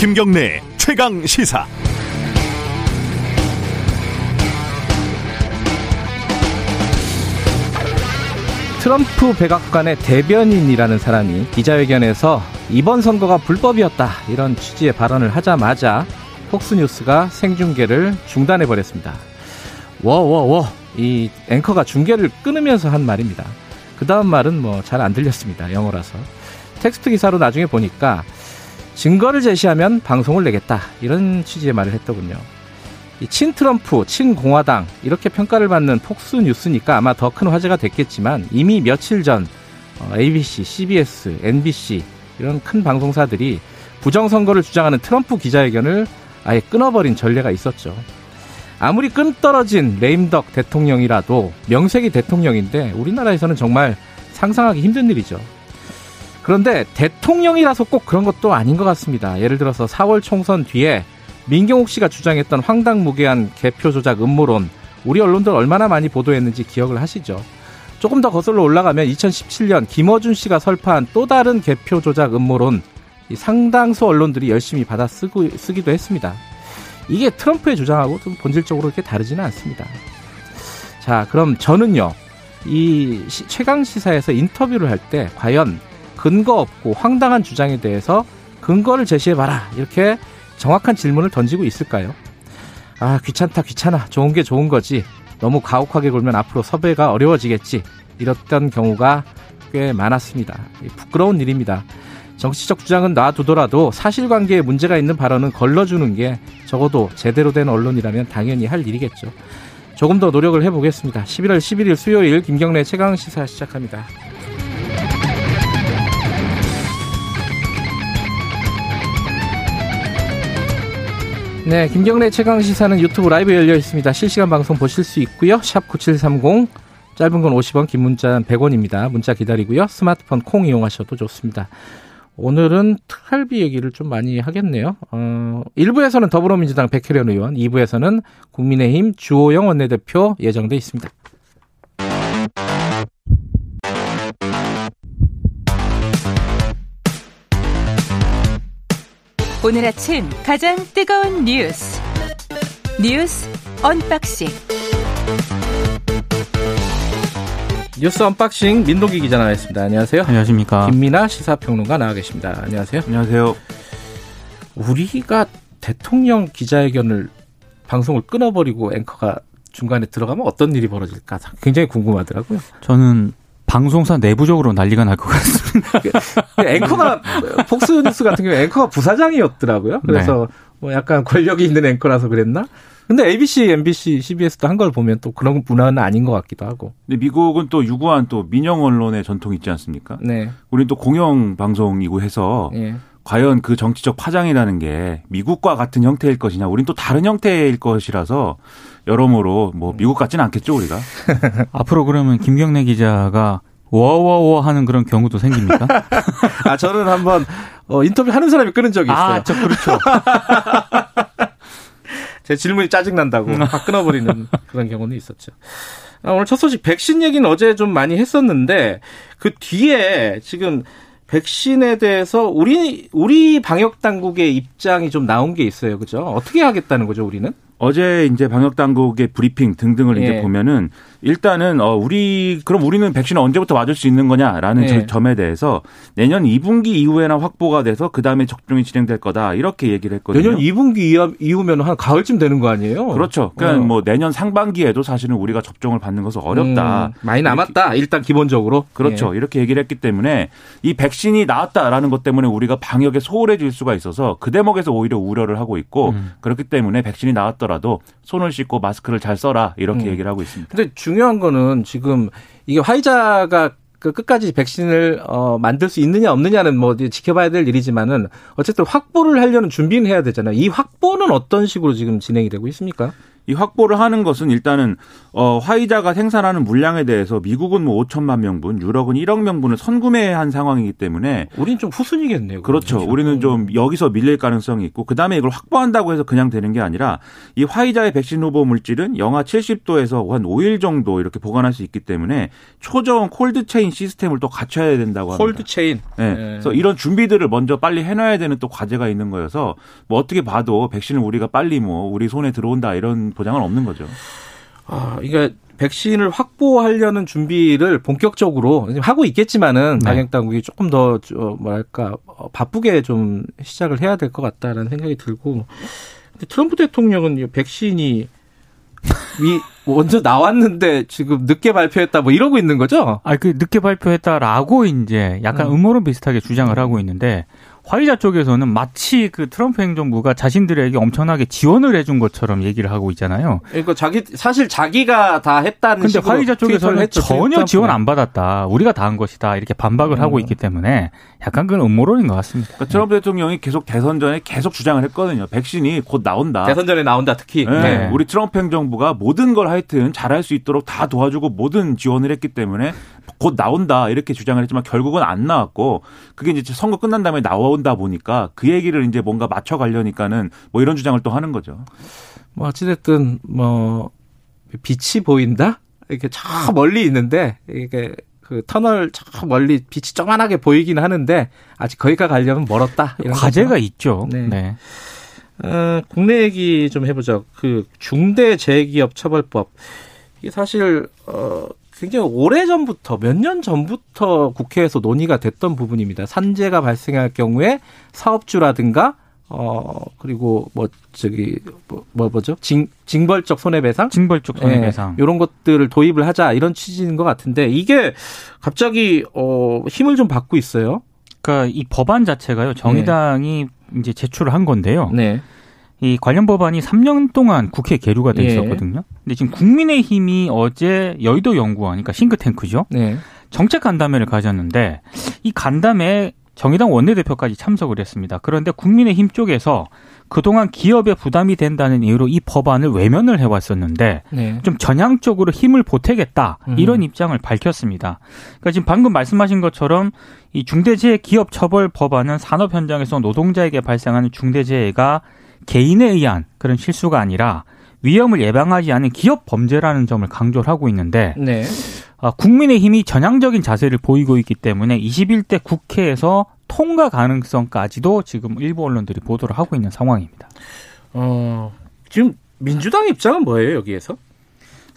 김경래 최강 시사. 트럼프 백악관의 대변인이라는 사람이 기자회견에서 이번 선거가 불법이었다 이런 취지의 발언을 하자마자 폭스뉴스가 생중계를 중단해 버렸습니다. 워워워 이 앵커가 중계를 끊으면서 한 말입니다. 그 다음 말은 뭐 잘 안 들렸습니다. 영어라서 텍스트 기사로 나중에 보니까 증거를 제시하면 방송을 내겠다 이런 취지의 말을 했더군요. 친 트럼프, 친 공화당 이렇게 평가를 받는 폭스 뉴스니까 아마 더 큰 화제가 됐겠지만 이미 며칠 전 ABC, CBS, NBC 이런 큰 방송사들이 부정선거를 주장하는 트럼프 기자회견을 아예 끊어버린 전례가 있었죠. 아무리 끈떨어진 레임덕 대통령이라도 명색이 대통령인데 우리나라에서는 정말 상상하기 힘든 일이죠. 그런데 대통령이라서 꼭 그런 것도 아닌 것 같습니다. 예를 들어서 4월 총선 뒤에 민경욱 씨가 주장했던 황당무계한 개표 조작 음모론 우리 언론들 얼마나 많이 보도했는지 기억을 하시죠. 조금 더 거슬러 올라가면 2017년 김어준 씨가 설파한 또 다른 개표 조작 음모론 상당수 언론들이 열심히 받아 쓰고, 쓰기도 했습니다. 이게 트럼프의 주장하고 좀 본질적으로 이렇게 다르지는 않습니다. 자, 그럼 저는요, 이 최강 시사에서 인터뷰를 할 때 과연 근거 없고 황당한 주장에 대해서 근거를 제시해봐라. 이렇게 정확한 질문을 던지고 있을까요? 아, 귀찮다, 귀찮아. 좋은 게 좋은 거지. 너무 가혹하게 굴면 앞으로 섭외가 어려워지겠지. 이랬던 경우가 꽤 많았습니다. 부끄러운 일입니다. 정치적 주장은 놔두더라도 사실관계에 문제가 있는 발언은 걸러주는 게 적어도 제대로 된 언론이라면 당연히 할 일이겠죠. 조금 더 노력을 해보겠습니다. 11월 11일 수요일 김경래 최강 시사 시작합니다. 네, 김경래 최강 시사는 유튜브 라이브 열려 있습니다. 실시간 방송 보실 수 있고요. 샵 9730 짧은 건 50원, 긴 문자는 100원입니다. 문자 기다리고요. 스마트폰 콩 이용하셔도 좋습니다. 오늘은 특활비 얘기를 좀 많이 하겠네요. 어, 1부에서는 더불어민주당 백혜련 의원, 2부에서는 국민의힘 주호영 원내대표 예정돼 있습니다. 오늘 아침 가장 뜨거운 뉴스 뉴스 unboxing 뉴스 언박싱 민동기 기자 나와 있습니다. 안녕하세요. 안녕하십니까. 김민아 시사평론가 나와 계십니다. 안녕하세요. 안녕하세요. 우리가 대통령 기자회견을 방송을 끊어버리고 앵커가 중간에 들어가면 어떤 일이 벌어질까 굉장히 궁금하더라고요. 저는 방송사 내부적으로 난리가 날 것 같습니다. 앵커가 폭스뉴스 같은 경우에 앵커가 부사장이었더라고요. 그래서 네. 뭐 약간 권력이 있는 앵커라서 그랬나? 근데 ABC, MBC, CBS도 한 걸 보면 또 그런 문화는 아닌 것 같기도 하고. 근데 미국은 또 유구한 또 민영 언론의 전통이 있지 않습니까? 네. 우리는 또 공영 방송이고 해서 네. 과연 그 정치적 파장이라는 게 미국과 같은 형태일 것이냐, 우린 또 다른 형태일 것이라서 여러모로 뭐 미국 같지는 않겠죠 우리가. 앞으로 그러면 김경래 기자가 워워워 하는 그런 경우도 생깁니까? 아 저는 한번 어, 인터뷰 하는 사람이 끊은 적이 있어요. 아, 저 그렇죠. 제 질문이 짜증 난다고 다 끊어버리는 그런 경우는 있었죠. 아, 오늘 첫 소식 백신 얘기는 어제 좀 많이 했었는데 그 뒤에 지금 백신에 대해서 우리 우리 방역 당국의 입장이 좀 나온 게 있어요. 그죠? 어떻게 하겠다는 거죠, 우리는? 어제 이제 방역 당국의 브리핑 등등을 예. 이제 보면은 일단은 어 우리 그럼 우리는 백신을 언제부터 맞을 수 있는 거냐라는 예. 점에 대해서 내년 2분기 이후에나 확보가 돼서 그다음에 접종이 진행될 거다 이렇게 얘기를 했거든요. 내년 2분기 이후면 한 가을쯤 되는 거 아니에요? 그렇죠. 그러니까 어. 뭐 내년 상반기에도 사실은 우리가 접종을 받는 것은 어렵다. 음, 많이 남았다. 일단 기본적으로. 그렇죠. 예. 이렇게 얘기를 했기 때문에 이 백신이 나왔다라는 것 때문에 우리가 방역에 소홀해질 수가 있어서 그 대목에서 오히려 우려를 하고 있고 음. 그렇기 때문에 백신이 나왔더라도 손을 씻고 마스크를 잘 써라 이렇게 음. 얘기를 하고 있습니다. 근데 중요한 거는 지금 이게 화이자가 그 끝까지 백신을 어 만들 수 있느냐 없느냐는 뭐 지켜봐야 될 일이지만은 어쨌든 확보를 하려는 준비는 해야 되잖아요. 이 확보는 어떤 식으로 지금 진행이 되고 있습니까? 이 확보를 하는 것은 일단은 어 화이자가 생산하는 물량에 대해서 미국은 뭐 5천만 명분, 유럽은 1억 명분을 선구매한 상황이기 때문에 우리는 좀 후순이겠네요. 그렇죠. 그렇죠. 우리는 좀 여기서 밀릴 가능성이 있고 그다음에 이걸 확보한다고 해서 그냥 되는 게 아니라 이 화이자의 백신 후보 물질은 영하 70도에서 한 5일 정도 이렇게 보관할 수 있기 때문에 초저온 콜드 체인 시스템을 또 갖춰야 된다고 합니다. 콜드 체인. 네. 네. 그래서 이런 준비들을 먼저 빨리 해놔야 되는 또 과제가 있는 거여서 뭐 어떻게 봐도 백신을 우리가 빨리 뭐 우리 손에 들어온다 이런 보장은 없는 거죠. 아, 그러니까 백신을 확보하려는 준비를 본격적으로 하고 있겠지만은 네. 방역 당국이 조금 더 뭐랄까 어, 바쁘게 좀 시작을 해야 될 것 같다라는 생각이 들고 근데 트럼프 대통령은 백신이 미 먼저 나왔는데 지금 늦게 발표했다 뭐 이러고 있는 거죠? 아, 그 늦게 발표했다라고 이제 약간 음. 음모론 비슷하게 주장을 하고 있는데 화이자 쪽에서는 마치 그 트럼프 행정부가 자신들에게 엄청나게 지원을 해준 것처럼 얘기를 하고 있잖아요. 그러니까 자기 사실 자기가 다 했다는 근데 화이자 쪽에서는 했죠, 전혀 지원 안 받았다. 우리가 다 한 것이다. 이렇게 반박을 음. 하고 있기 때문에 약간 그건 음모론인 것 같습니다. 그러니까 트럼프 대통령이 계속 대선 전에 계속 주장을 했거든요. 백신이 곧 나온다. 대선 전에 나온다 특히. 네. 네. 우리 트럼프 행정부가 모든 걸 하여튼 잘할 수 있도록 다 도와주고 모든 지원을 했기 때문에 곧 나온다 이렇게 주장을 했지만 결국은 안 나왔고 그게 이제 선거 끝난 다음에 나 온다 보니까 그 얘기를 이제 뭔가 맞춰 가려니까는 뭐 이런 주장을 또 하는 거죠. 뭐 어찌됐든 뭐 빛이 보인다 이렇게 저 멀리 있는데 이게 그 터널 저 멀리 빛이 쪼만하게 보이긴 하는데 아직 거기가 가려면 멀었다. 이런 과제가 거죠? 있죠. 네. 네. 어, 국내 얘기 좀 해보죠. 그 중대재해기업 처벌법 이게 사실 어 굉장히 오래 전부터 몇 년 전부터 국회에서 논의가 됐던 부분입니다. 산재가 발생할 경우에 사업주라든가 어 그리고 뭐 저기 뭐, 뭐 뭐죠 징 징벌적 손해배상 징벌적 손해배상 네, 이런 것들을 도입을 하자 이런 취지인 것 같은데 이게 갑자기 어 힘을 좀 받고 있어요. 그러니까 이 법안 자체가요 정의당이 네. 이제 제출을 한 건데요. 네. 이 관련 법안이 3년 동안 국회에 계류가 돼 예. 있었거든요. 예. 근데 지금 국민의힘이 어제 여의도 연구원, 그러니까 싱크탱크죠. 네. 정책 간담회를 가졌는데 이 간담회에 정의당 원내대표까지 참석을 했습니다. 그런데 국민의힘 쪽에서 그동안 기업에 부담이 된다는 이유로 이 법안을 외면을 해왔었는데 네. 좀 전향적으로 힘을 보태겠다 이런 음. 입장을 밝혔습니다. 그러니까 지금 방금 말씀하신 것처럼 이 중대재해 기업 처벌 법안은 산업 현장에서 노동자에게 발생하는 중대재해가 개인에 의한 그런 실수가 아니라 위험을 예방하지 않은 기업 범죄라는 점을 강조를 하고 있는데 네. 아, 국민의힘이 전향적인 자세를 보이고 있기 때문에 21대 국회에서 통과 가능성까지도 지금 일부 언론들이 보도를 하고 있는 상황입니다. 어, 지금 민주당 입장은 뭐예요 여기에서?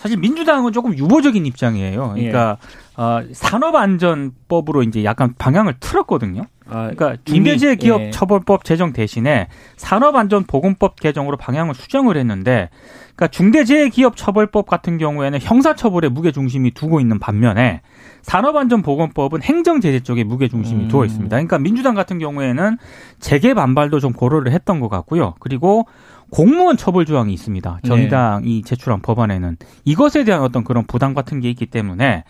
사실 민주당은 조금 유보적인 입장이에요. 그러니까 예. 어, 산업안전법으로 이제 약간 방향을 틀었거든요. 아, 그러니까 중대재해 기업처벌법 예. 제정 대신에 산업안전보건법 개정으로 방향을 수정을 했는데, 그러니까 중대재해 기업 처벌법 같은 경우에는 형사처벌에 무게 중심이 두고 있는 반면에 산업안전보건법은 행정제재 쪽에 무게 중심이 음. 두어 있습니다. 그러니까 민주당 같은 경우에는 재개 반발도 좀 고려를 했던 것 같고요. 그리고 공무원 처벌 조항이 있습니다. 정의당이 네. 제출한 법안에는 이것에 대한 어떤 그런 부담 같은 게 있기 때문에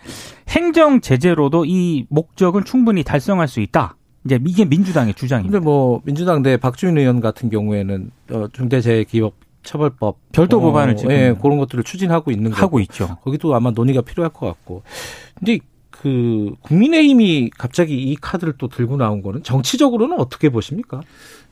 행정 제재로도 이 목적은 충분히 달성할 수 있다. 이제 이게 민주당의 주장입니다. 근데 뭐 민주당 내 박주민 의원 같은 경우에는 어, 중대재해기업 처벌법 별도 법안을 지금 예, 그런 것들을 추진하고 있는 하고 거고. 있죠. 거기도 아마 논의가 필요할 것 같고. 근데 그 국민의힘이 갑자기 이 카드를 또 들고 나온 거는 정치적으로는 어떻게 보십니까?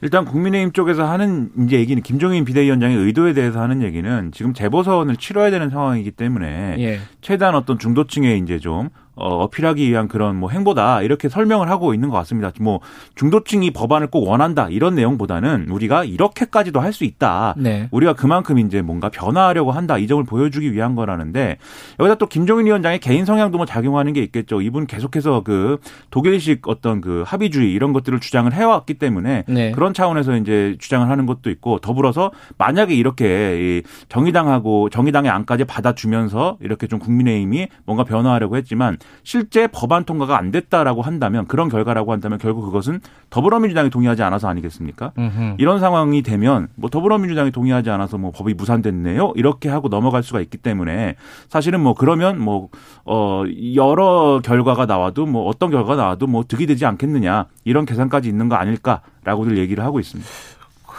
일단 국민의힘 쪽에서 하는 이제 얘기는 김종인 비대위원장의 의도에 대해서 하는 얘기는 지금 재보선을 치러야 되는 상황이기 때문에 예. 최대한 어떤 중도층에 이제 좀 어, 어필하기 위한 그런 뭐 행보다 이렇게 설명을 하고 있는 것 같습니다. 뭐 중도층이 법안을 꼭 원한다 이런 내용보다는 우리가 이렇게까지도 할 수 있다. 네. 우리가 그만큼 이제 뭔가 변화하려고 한다 이 점을 보여주기 위한 거라는데 여기다 또 김종인 위원장의 개인 성향도 뭐 작용하는 게 있겠죠. 이분 계속해서 그 독일식 어떤 그 합의주의 이런 것들을 주장을 해왔기 때문에 네. 그런 차원에서 이제 주장을 하는 것도 있고 더불어서 만약에 이렇게 정의당하고 정의당의 안까지 받아주면서 이렇게 좀 국민의힘이 뭔가 변화하려고 했지만 실제 법안 통과가 안 됐다라고 한다면 그런 결과라고 한다면 결국 그것은 더불어민주당이 동의하지 않아서 아니겠습니까? 으흠. 이런 상황이 되면 뭐 더불어민주당이 동의하지 않아서 뭐 법이 무산됐네요 이렇게 하고 넘어갈 수가 있기 때문에 사실은 뭐 그러면 뭐 어 여러 결과가 나와도 뭐 어떤 결과가 나와도 뭐 득이 되지 않겠느냐 이런 계산까지 있는 거 아닐까 라고들 얘기를 하고 있습니다.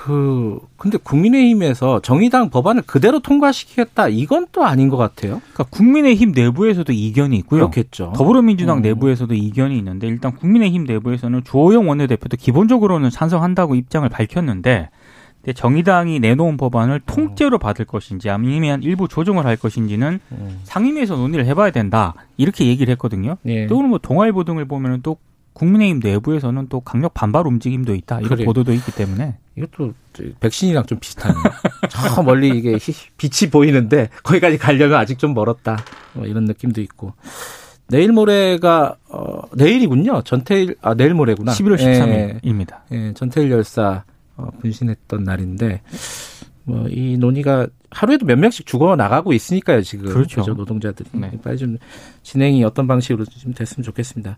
그 근데 국민의힘에서 정의당 법안을 그대로 통과시키겠다 이건 또 아닌 것 같아요. 그러니까 국민의힘 내부에서도 이견이 있고요. 그렇겠죠. 더불어민주당 음. 내부에서도 이견이 있는데 일단 국민의힘 내부에서는 주호영 원내대표도 기본적으로는 찬성한다고 입장을 밝혔는데 정의당이 내놓은 법안을 통째로 받을 것인지 아니면 일부 조정을 할 것인지는 음. 상임위에서 논의를 해봐야 된다 이렇게 얘기를 했거든요. 예. 또뭐 동아일보 등을 보면은 또 국민의힘 내부에서는 또 강력 반발 움직임도 있다 이런 그래. 보도도 있기 때문에 이것도 백신이랑 좀 비슷하네요. 저 멀리 이게 빛이 보이는데 거기까지 가려면 아직 좀 멀었다 뭐 이런 느낌도 있고 내일 모레가 어 내일이군요. 전태일 아 내일 모레구나. 11월 13일입니다. 예, 예 전태일 열사 어, 분신했던 날인데 뭐 이 논의가 하루에도 몇 명씩 죽어 나가고 있으니까요 지금 그렇죠, 그렇죠? 노동자들이 네. 빨리 좀 진행이 어떤 방식으로 좀 됐으면 좋겠습니다.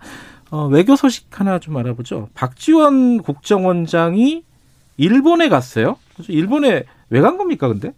어, 외교 소식 하나 좀 알아보죠. 박지원 국정원장이 일본에 갔어요. 일본에 왜 간 겁니까 근데?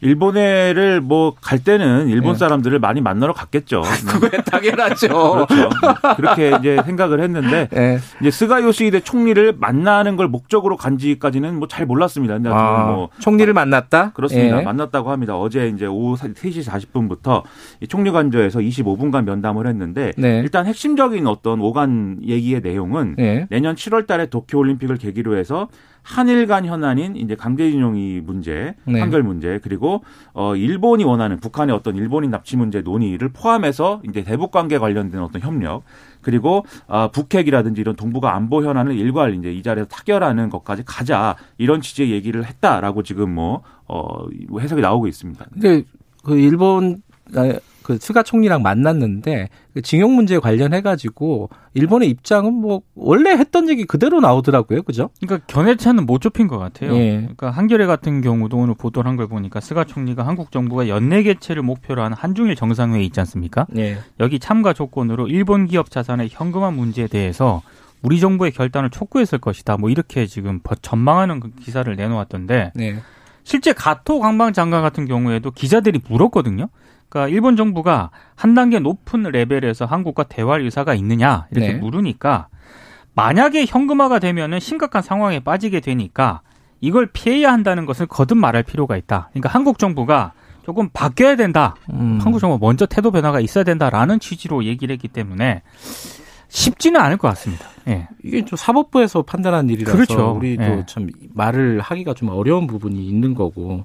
일본에를 뭐 갈 때는 일본 네. 사람들을 많이 만나러 갔겠죠. 그게 당연하죠. 그렇죠. 그렇게 이제 생각을 했는데 네. 이제 스가 요시히데 총리를 만나는 걸 목적으로 간지까지는 뭐 잘 몰랐습니다. 근데 아, 뭐 총리를 만났다? 그렇습니다. 네. 만났다고 합니다. 어제 이제 오후 3시 40분부터 총리 관저에서 25분간 면담을 했는데 네. 일단 핵심적인 어떤 오간 얘기의 내용은 네. 내년 7월 달에 도쿄 올림픽을 계기로 해서 한일 간 현안인 이제 강제징용이 문제, 네. 한결 문제, 그리고 어 일본이 원하는 북한의 어떤 일본인 납치 문제 논의를 포함해서 이제 대북 관계 관련된 어떤 협력, 그리고 아 북핵이라든지 이런 동북아 안보 현안을 일괄 이제 이 자리에서 타결하는 것까지 가자 이런 취지의 얘기를 했다라고 지금 뭐어 해석이 나오고 있습니다. 근데 그 일본 그 스가 총리랑 만났는데 그 징용 문제에 관련해 가지고 일본의 입장은 뭐 원래 했던 얘기 그대로 나오더라고요, 그죠? 그러니까 견해차는 못 좁힌 것 같아요. 예. 그러니까 한겨레 같은 경우도 오늘 보도를 한 걸 보니까 스가 총리가 한국 정부가 연내 개최를 목표로 한 한중일 정상회의 있지 않습니까? 예. 여기 참가 조건으로 일본 기업 자산의 현금화 문제에 대해서 우리 정부의 결단을 촉구했을 것이다. 뭐 이렇게 지금 전망하는 그 기사를 내놓았던데. 네. 실제 가토 관방 장관 같은 경우에도 기자들이 물었거든요. 그러니까 일본 정부가 한 단계 높은 레벨에서 한국과 대화할 의사가 있느냐 이렇게 네. 물으니까 만약에 현금화가 되면은 심각한 상황에 빠지게 되니까 이걸 피해야 한다는 것을 거듭 말할 필요가 있다. 그러니까 한국 정부가 조금 바뀌어야 된다. 음. 한국 정부 먼저 태도 변화가 있어야 된다라는 취지로 얘기를 했기 때문에 쉽지는 않을 것 같습니다. 예. 이게 좀 사법부에서 판단한 일이라서 그렇죠. 우리도 예. 참 말을 하기가 좀 어려운 부분이 있는 거고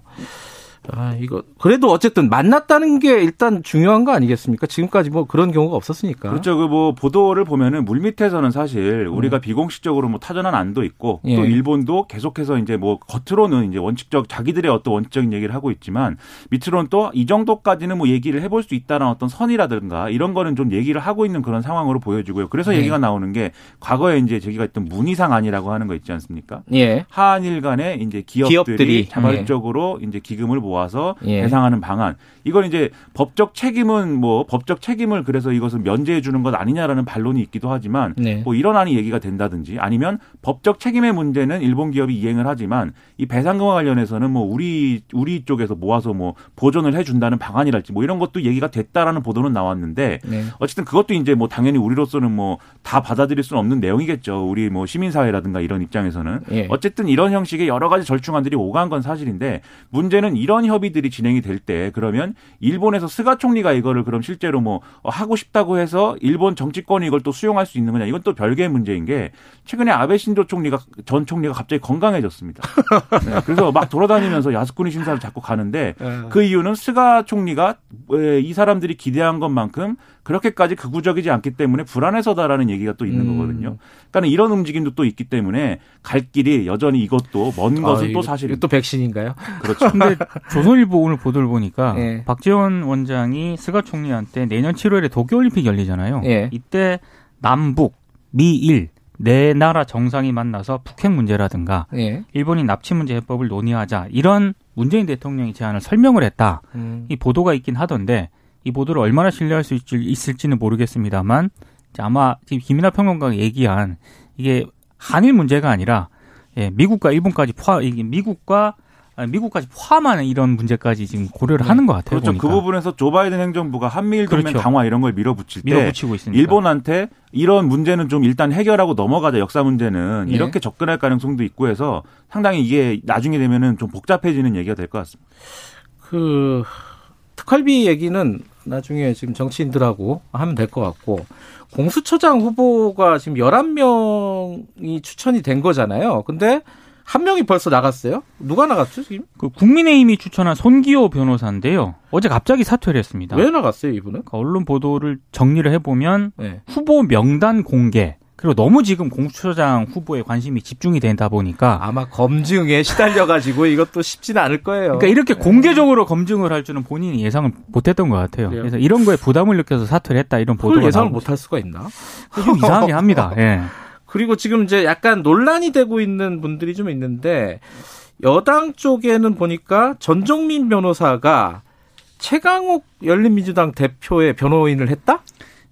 아, 이거 그래도 어쨌든 만났다는 게 일단 중요한 거 아니겠습니까? 지금까지 뭐 그런 경우가 없었으니까. 그렇죠. 그 뭐 보도를 보면은 물 밑에서는 사실 우리가 음. 비공식적으로 뭐 타전한 안도 있고 예. 또 일본도 계속해서 이제 뭐 겉으로는 이제 원칙적 자기들의 어떤 원칙적인 얘기를 하고 있지만 밑으로는 또 이 정도까지는 뭐 얘기를 해볼 수 있다는 어떤 선이라든가 이런 거는 좀 얘기를 하고 있는 그런 상황으로 보여지고요. 그래서 예. 얘기가 나오는 게 과거에 이제 저기가 있던 문희상 안이라고 하는 거 있지 않습니까? 예. 한일 간에 이제 기업들이, 기업들이. 자발적으로 예. 이제 기금을 모아 모아서 예. 배상하는 방안. 이걸 이제 법적 책임은 뭐 법적 책임을 그래서 이것을 면제해 주는 것 아니냐라는 반론이 있기도 하지만 네. 뭐 이런 안이 얘기가 된다든지 아니면 법적 책임의 문제는 일본 기업이 이행을 하지만 이 배상금과 관련해서는 뭐 우리 우리 쪽에서 모아서 뭐 보존을 해 준다는 방안이랄지 뭐 이런 것도 얘기가 됐다라는 보도는 나왔는데 네. 어쨌든 그것도 이제 뭐 당연히 우리로서는 뭐 다 받아들일 수는 없는 내용이겠죠. 우리 뭐 시민사회라든가 이런 입장에서는 예. 어쨌든 이런 형식의 여러 가지 절충안들이 오간 건 사실인데 문제는 이런 협의들이 진행이 될 때 그러면 일본에서 스가 총리가 이거를 그럼 실제로 뭐 하고 싶다고 해서 일본 정치권이 이걸 또 수용할 수 있는 거냐 이건 또 별개의 문제인 게 최근에 아베 신조 총리가 전 총리가 갑자기 건강해졌습니다. 네, 그래서 막 돌아다니면서 야스쿠니 신사를 자꾸 가는데 네. 그 이유는 스가 총리가 이 사람들이 기대한 것만큼 그렇게까지 극우적이지 않기 때문에 불안해서다라는 얘기가 또 있는 음. 거거든요. 그러니까 이런 움직임도 또 있기 때문에 갈 길이 여전히 이것도 먼 아, 것은 또 사실 또 백신인가요? 그렇죠. 근데 조선일보 오늘 보도를 보니까 네. 박지원 원장이 스가 총리한테 내년 7월에 도쿄올림픽 열리잖아요. 네. 이때 남북, 미일 네 나라 정상이 만나서 북핵 문제라든가 예. 일본인 납치 문제 해법을 논의하자 이런 문재인 대통령이 제안을 설명을 했다. 음. 이 보도가 있긴 하던데 이 보도를 얼마나 신뢰할 수 있을지, 는 모르겠습니다만 아마 지금 김이나 평론가가 얘기한 이게 한일 문제가 아니라 예, 미국과 일본까지 포함 미국과 미국까지 포함하는 이런 문제까지 지금 고려를 네. 하는 것 같아요. 그렇죠. 그 보니까. 그 부분에서 조 바이든 행정부가 한미일 동맹 그렇죠. 강화 이런 걸 밀어붙일 때 밀어붙이고 있습니다. 일본한테 이런 문제는 좀 일단 해결하고 넘어가자 역사 문제는 네. 이렇게 접근할 가능성도 있고 해서 상당히 이게 나중에 되면은 좀 복잡해지는 얘기가 될 것 같습니다. 그 특활비 얘기는 나중에 지금 정치인들하고 하면 될 것 같고 공수처장 후보가 지금 11명이 추천이 된 거잖아요. 근데 한 명이 벌써 나갔어요? 누가 나갔죠, 지금? 그 국민의힘이 추천한 손기호 변호사인데요. 어제 갑자기 사퇴를 했습니다. 왜 나갔어요, 이분은? 그러니까 언론 보도를 정리를 해보면 네. 후보 명단 공개, 그리고 너무 지금 공수처장 후보에 관심이 집중이 된다 보니까 아마 검증에 시달려가지고 이것도 쉽지는 않을 거예요. 그러니까 이렇게 네. 공개적으로 검증을 할 줄은 본인이 예상을 못했던 것 같아요. 그래요? 그래서 이런 거에 부담을 느껴서 사퇴를 했다 이런 보도가 예상을 못할 수가 있나? 좀 이상하게 합니다. 예. 그리고 지금 이제 약간 논란이 되고 있는 분들이 좀 있는데 여당 쪽에는 보니까 전종민 변호사가 최강욱 열린민주당 대표의 변호인을 했다?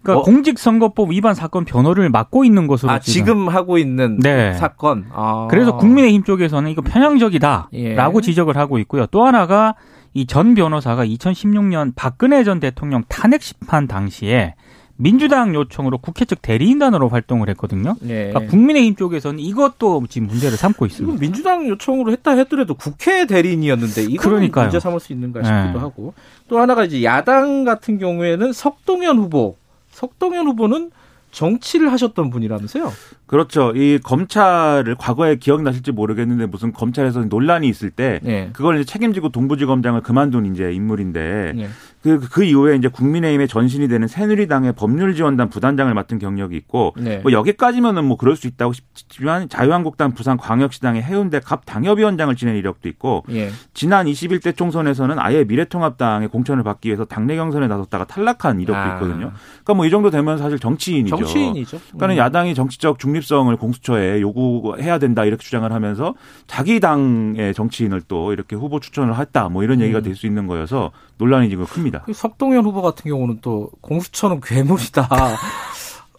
그러니까 어? 공직선거법 위반 사건 변호를 맡고 있는 것으로 아, 지금, 하고 있는 네. 사건. 아. 그래서 국민의힘 쪽에서는 이거 편향적이다라고 예. 지적을 하고 있고요. 또 하나가 이 전 변호사가 2016년 박근혜 전 대통령 탄핵 심판 당시에 민주당 요청으로 국회 측 대리인단으로 활동을 했거든요. 네. 그러니까 국민의힘 쪽에서는 이것도 지금 문제를 삼고 있습니다. 민주당 요청으로 했다 해더라도 국회 대리인이었는데 이거는 문제 삼을 수 있는가 싶기도 네. 하고 또 하나가 이제 야당 같은 경우에는 석동현 후보 석동현 후보는 정치를 하셨던 분이라면서요? 그렇죠. 이 검찰을 과거에 기억나실지 모르겠는데 무슨 검찰에서 논란이 있을 때 네. 그걸 이제 책임지고 동부지검장을 그만둔 이제 인물인데 네. 그, 그 이후에 이제 국민의힘의 전신이 되는 새누리당의 법률지원단 부단장을 맡은 경력이 있고 네. 뭐 여기까지면은 뭐 그럴 수 있다고 싶지만 자유한국당 부산광역시당의 해운대 갑 당협위원장을 지낸 이력도 있고 예. 지난 21대 총선에서는 아예 미래통합당의 공천을 받기 위해서 당내 경선에 나섰다가 탈락한 이력도 아. 있거든요. 그러니까 뭐 이 정도 되면 사실 정치인이죠. 정치인이죠. 그러니까 음. 야당이 정치적 중립성을 공수처에 요구해야 된다 이렇게 주장을 하면서 자기 당의 정치인을 또 이렇게 후보 추천을 했다 뭐 이런 얘기가 음. 될수 있는 거여서 논란이 지금 큽니다. 그 석동현 후보 같은 경우는 또 공수처는 괴물이다.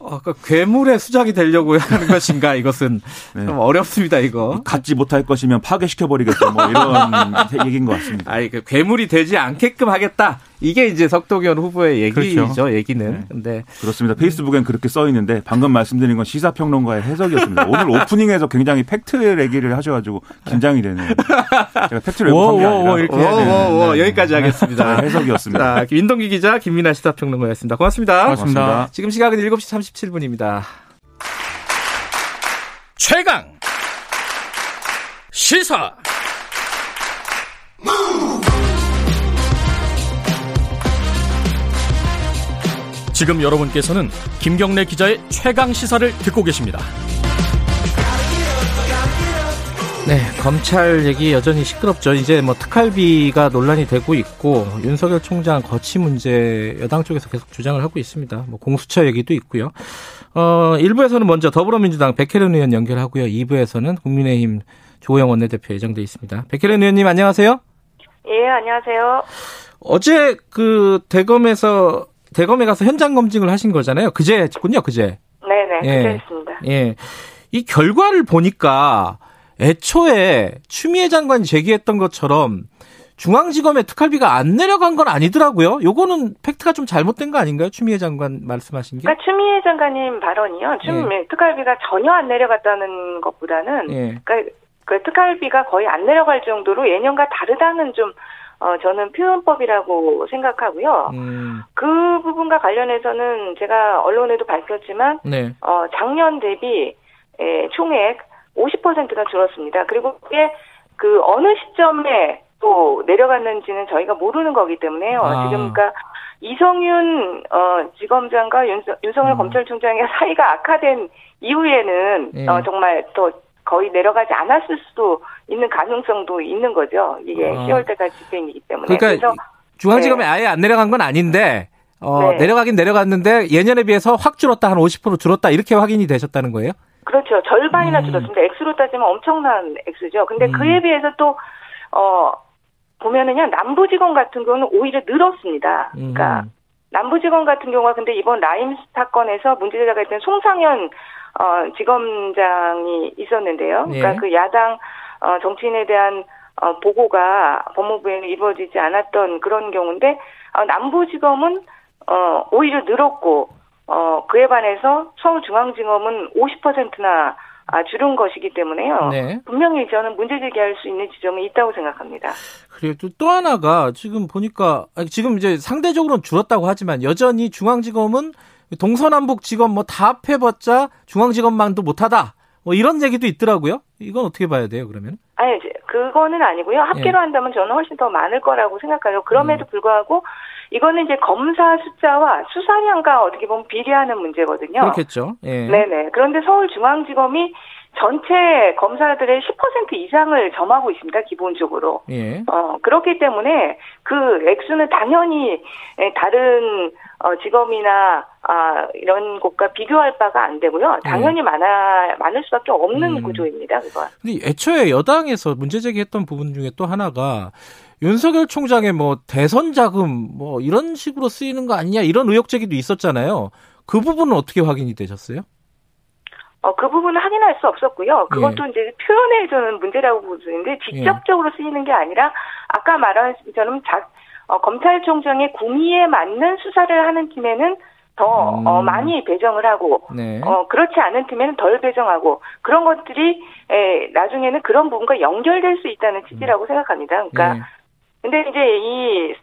아까 괴물의 수작이 되려고 하는 것인가 이것은 네. 좀 어렵습니다 이거 갖지 못할 것이면 파괴시켜 버리겠다 뭐 이런 얘기인 것 같습니다. 아니 그 괴물이 되지 않게끔 하겠다 이게 이제 석도현 후보의 얘기죠 그렇죠. 얘기는. 네. 근데 그렇습니다. 페이스북엔 그렇게 써 있는데 방금 말씀드린 건 시사 평론가의 해석이었습니다. 오늘 오프닝에서 굉장히 팩트 얘기를 하셔 가지고 긴장이 되네요. 제가 팩트를 왜곡한 게 아니라 이렇게 오, 오, 여기까지 하겠습니다. 네, 해석이었습니다. 자, 민동기 기자 김민아 시사 평론가였습니다. 고맙습니다. 고맙습니다. 고맙습니다. 지금 시각은 7시 37분입니다. 최강 시사 지금 여러분께서는 김경래 기자의 최강 시사를 듣고 계십니다. 네, 검찰 얘기 여전히 시끄럽죠. 이제 뭐 특활비가 논란이 되고 있고 윤석열 총장 거치 문제 여당 쪽에서 계속 주장을 하고 있습니다. 뭐 공수처 얘기도 있고요. 어, 1부에서는 먼저 더불어민주당 백혜련 의원 연결하고요. 2부에서는 국민의힘 조호영 원내대표 예정돼 있습니다. 백혜련 의원님 안녕하세요. 예, 안녕하세요. 어제 그 대검에서 대검에 가서 현장 검증을 하신 거잖아요. 그제군요, 그제. 네네, 예. 그제했습니다. 예. 이 결과를 보니까 애초에 추미애 장관이 제기했던 것처럼 중앙지검의 특활비가 안 내려간 건 아니더라고요. 요거는 팩트가 좀 잘못된 거 아닌가요? 추미애 장관 말씀하신 게? 그러니까 추미애 장관님 발언이요. 추미애 예. 특활비가 전혀 안 내려갔다는 것보다는 예. 그러니까 그 특활비가 거의 안 내려갈 정도로 예년과 다르다는 좀 어, 저는 표현법이라고 생각하고요. 음. 그 부분과 관련해서는 제가 언론에도 밝혔지만, 네. 어, 작년 대비 에, 총액 50%가 줄었습니다. 그리고 그게 그 어느 시점에 또 내려갔는지는 저희가 모르는 거기 때문에요. 아. 지금 그러니까 이성윤 어, 지검장과 윤석, 윤석열 음. 검찰총장의 사이가 악화된 이후에는 예. 어, 정말 또 거의 내려가지 않았을 수도 있는 가능성도 있는 거죠. 이게 어. 10월 때까지 집행이기 때문에. 그러니까 그래서 중앙지검에 네. 아예 안 내려간 건 아닌데 어, 네. 내려가긴 내려갔는데 예년에 비해서 확 줄었다 한 50% 줄었다 이렇게 확인이 되셨다는 거예요? 그렇죠. 절반이나 음. 줄었습니다. 액수로 따지면 엄청난 액수죠. 근데 음. 그에 비해서 또 어, 보면은요 남부지검 같은 경우는 오히려 늘었습니다. 그러니까 음. 남부지검 같은 경우가 근데 이번 라임 사건에서 문제자가 있던 송상현 어, 지검장이 있었는데요. 그러니까 예. 그 야당 어, 정치인에 대한 어, 보고가 법무부에는 이루어지지 않았던 그런 경우인데 어, 남부지검은 어, 오히려 늘었고 어, 그에 반해서 서울중앙지검은 50%나 아, 줄은 것이기 때문에요. 네. 분명히 저는 문제 제기할 수 있는 지점이 있다고 생각합니다. 그리고 또, 또 하나가 지금 보니까 지금 이제 상대적으로는 줄었다고 하지만 여전히 중앙지검은 동서남북지검 뭐다 합해봤자 중앙지검만도 못하다. 뭐 이런 얘기도 있더라고요. 이건 어떻게 봐야 돼요, 그러면? 아니, 그거는 아니고요. 합계로 예. 한다면 저는 훨씬 더 많을 거라고 생각해요. 그럼에도 음. 불구하고 이거는 이제 검사 숫자와 수사량과 어떻게 보면 비례하는 문제거든요. 그렇겠죠. 예. 네네. 그런데 서울중앙지검이 전체 검사들의 10% 이상을 점하고 있습니다. 기본적으로. 예. 어, 그렇기 때문에 그 액수는 당연히 다른 어, 직업이나 아, 이런 곳과 비교할 바가 안 되고요. 당연히 네. 많아 많을 수밖에 없는 음. 구조입니다. 그거. 근데 애초에 여당에서 문제 제기했던 부분 중에 또 하나가 윤석열 총장의 뭐 대선 자금 뭐 이런 식으로 쓰이는 거 아니냐 이런 의혹 제기도 있었잖아요. 그 부분은 어떻게 확인이 되셨어요? 어, 그 부분은 확인할 수 없었고요. 그것도 예. 이제 표현에 저는 문제라고 보는데 직접적으로 예. 쓰이는 게 아니라 아까 말한 것처럼 자, 어, 검찰총장의 구미에 맞는 수사를 하는 팀에는 더 음. 어, 많이 배정을 하고 네. 어, 그렇지 않은 팀에는 덜 배정하고 그런 것들이 에, 나중에는 그런 부분과 연결될 수 있다는 취지라고 음. 생각합니다. 그러니까 네. 근데 이제 이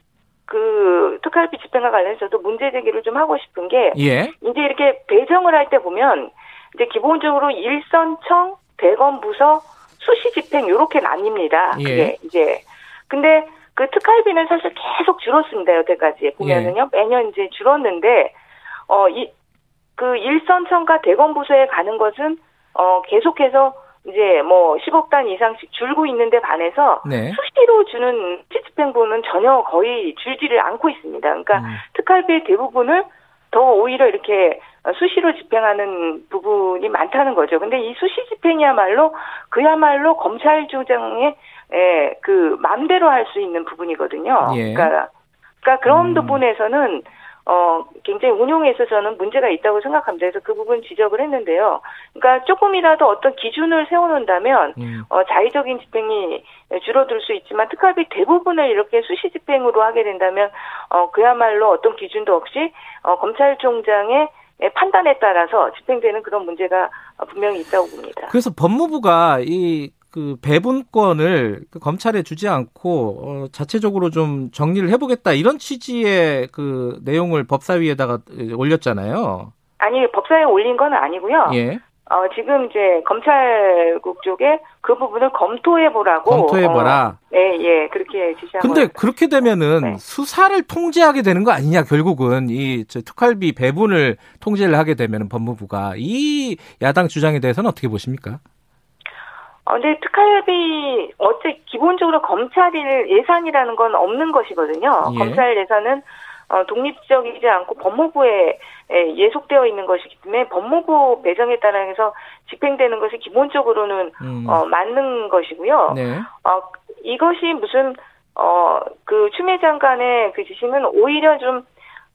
그 특활비 집행과 관련해서도 문제 제기를 좀 하고 싶은 게 예. 이제 이렇게 배정을 할 때 보면 이제 기본적으로 일선청, 대검 부서, 수시 집행 이렇게 나뉩니다. 예. 그게 이제 근데 그 특활비는 사실 계속 줄었습니다. 여태까지 보면은요. 예. 매년 이제 줄었는데 어 이 그 일선 청과 대검 부서에 가는 것은 어 계속해서 이제 뭐 10억 단 이상씩 줄고 있는데 반해서 네. 수시로 주는 집행부는 전혀 거의 줄지를 않고 있습니다. 그러니까 음. 특활비의 대부분을 더 오히려 이렇게 수시로 집행하는 부분이 많다는 거죠. 근데 이 수시 집행이야말로 그야말로 검찰 조정의 에, 그 맘대로 할 수 있는 부분이거든요. 예. 그러니까 그러니까 그런 음. 부분에서는 어, 굉장히 운용에 있어서는 문제가 있다고 생각합니다. 그래서 그 부분 지적을 했는데요. 그러니까 조금이라도 어떤 기준을 세워놓는다면, 음. 어, 자의적인 집행이 줄어들 수 있지만 특활비 대부분을 이렇게 수시 집행으로 하게 된다면, 어, 그야말로 어떤 기준도 없이, 어, 검찰총장의 판단에 따라서 집행되는 그런 문제가 분명히 있다고 봅니다. 그래서 법무부가 이 그 배분권을 그 검찰에 주지 않고 어, 자체적으로 좀 정리를 해보겠다 이런 취지의 그 내용을 법사위에다가 올렸잖아요. 아니 법사위에 올린 건 아니고요. 예. 어, 지금 이제 검찰국 쪽에 그 부분을 검토해 보라고 검토해 보라. 어, 네, 예, 그렇게 지시한 근데 그렇게 되면은 네. 수사를 통제하게 되는 거 아니냐 결국은 이 특활비 배분을 통제를 하게 되면 법무부가 이 야당 주장에 대해서는 어떻게 보십니까? 어, 근데 특활비 어째 기본적으로 검찰일 예산이라는 건 없는 것이거든요. 예. 검찰 예산은 어, 독립적이지 않고 법무부에 에, 예속되어 있는 것이기 때문에 법무부 배정에 따라서 집행되는 것이 기본적으로는 음. 어, 맞는 것이고요. 네. 어, 이것이 무슨 어, 그 추미애 장관의 그 지시는 오히려 좀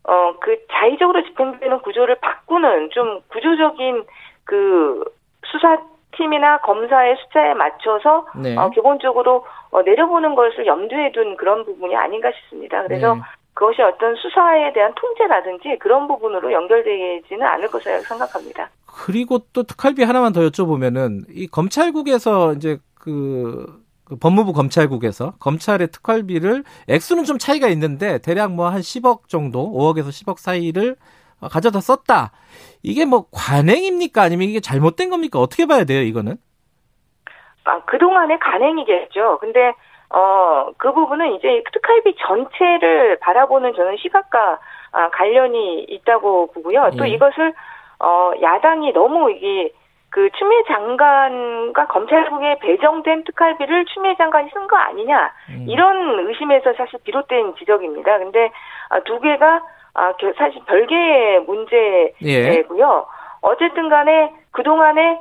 어, 그 자의적으로 집행되는 구조를 바꾸는 좀 구조적인 그 수사 팀이나 검사의 숫자에 맞춰서 네. 어, 기본적으로 어, 내려보는 것을 염두에 둔 그런 부분이 아닌가 싶습니다. 그래서 네. 그것이 어떤 수사에 대한 통제라든지 그런 부분으로 연결되지는 않을 것이라고 생각합니다. 그리고 또 특활비 하나만 더 여쭤보면은 이 검찰국에서 이제 그, 그 법무부 검찰국에서 검찰의 특활비를 액수는 좀 차이가 있는데 대략 뭐 한 10억 정도, 5억에서 10억 사이를 가져다 썼다. 이게 뭐 관행입니까? 아니면 이게 잘못된 겁니까? 어떻게 봐야 돼요, 이거는? 아, 그동안의 관행이겠죠. 근데, 어, 그 부분은 이제 특활비 전체를 바라보는 저는 시각과 아, 관련이 있다고 보고요. 또 예. 이것을, 어, 야당이 너무 이게, 그 추미애 장관과 검찰국에 배정된 특활비를 추미애 장관이 쓴 거 아니냐 음. 이런 의심에서 사실 비롯된 지적입니다. 근데 아, 두 개가 아, 사실 별개의 문제고요. 예. 어쨌든 간에 그동안에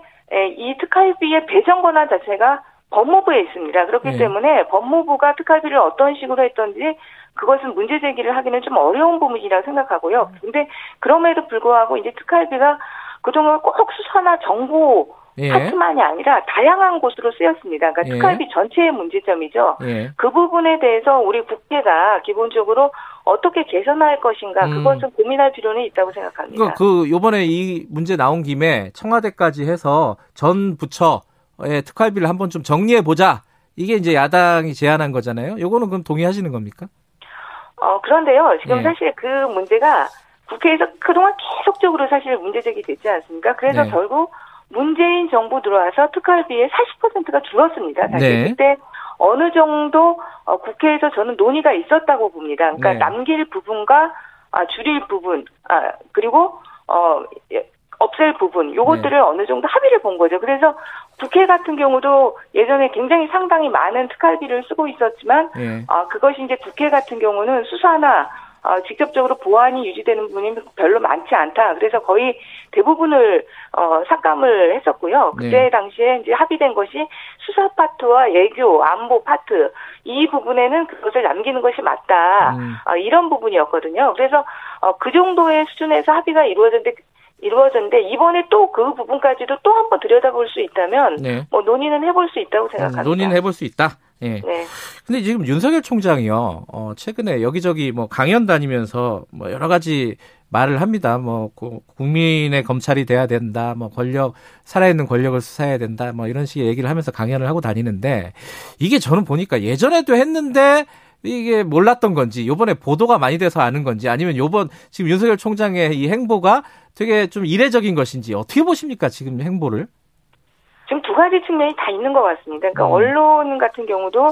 이 특활비의 배정 권한 자체가 법무부에 있습니다. 그렇기 예. 때문에 법무부가 특활비를 어떤 식으로 했던지 그것은 문제 제기를 하기는 좀 어려운 부분이라고 생각하고요. 근데 그럼에도 불구하고 이제 특활비가 그동안 꼭 수사나 정보 예. 파트만이 아니라 다양한 곳으로 쓰였습니다. 그러니까 예. 특활비 전체의 문제점이죠. 예. 그 부분에 대해서 우리 국회가 기본적으로 어떻게 개선할 것인가 음. 그것은 고민할 필요는 있다고 생각합니다. 그 요번에 이 문제 나온 김에 청와대까지 해서 전 부처의 특활비를 한번 좀 정리해 보자. 이게 이제 야당이 제안한 거잖아요. 요거는 그럼 동의하시는 겁니까? 어, 그런데요. 지금 네. 사실 그 문제가 국회에서 그동안 계속적으로 사실 문제제기 됐지 않습니까? 그래서 네. 결국 문재인 정부 들어와서 특활비의 40%가 줄었습니다. 사실 네. 그때 어느 정도 어, 국회에서 저는 논의가 있었다고 봅니다. 그러니까 네. 남길 부분과 아, 줄일 부분, 아, 그리고 어, 예, 없앨 부분, 요것들을 네. 어느 정도 합의를 본 거죠. 그래서 국회 같은 경우도 예전에 굉장히 상당히 많은 특활비를 쓰고 있었지만, 네. 아, 그것이 이제 국회 같은 경우는 수사나 어, 직접적으로 보안이 유지되는 부분이 별로 많지 않다. 그래서 거의 대부분을 어, 삭감을 했었고요. 그때 네. 당시에 이제 합의된 것이 수사 파트와 예교, 안보 파트 이 부분에는 그것을 남기는 것이 맞다. 음. 어, 이런 부분이었거든요. 그래서 어, 그 정도의 수준에서 합의가 이루어졌는데 이루어졌는데 이번에 또 그 부분까지도 또 한번 들여다볼 수 있다면 네. 뭐 논의는 해볼 수 있다고 생각합니다. 음, 논의는 해볼 수 있다. 예. 네. 근데 지금 윤석열 총장이요, 어, 최근에 여기저기 뭐 강연 다니면서 뭐 여러 가지 말을 합니다. 뭐 국민의 검찰이 돼야 된다. 뭐 권력 살아있는 권력을 수사해야 된다. 뭐 이런 식의 얘기를 하면서 강연을 하고 다니는데 이게 저는 보니까 예전에도 했는데 이게 몰랐던 건지 요번에 보도가 많이 돼서 아는 건지 아니면 요번 지금 윤석열 총장의 이 행보가 되게 좀 이례적인 것인지 어떻게 보십니까 지금 행보를? 지금 두 가지 측면이 다 있는 것 같습니다. 그러니까 음. 언론 같은 경우도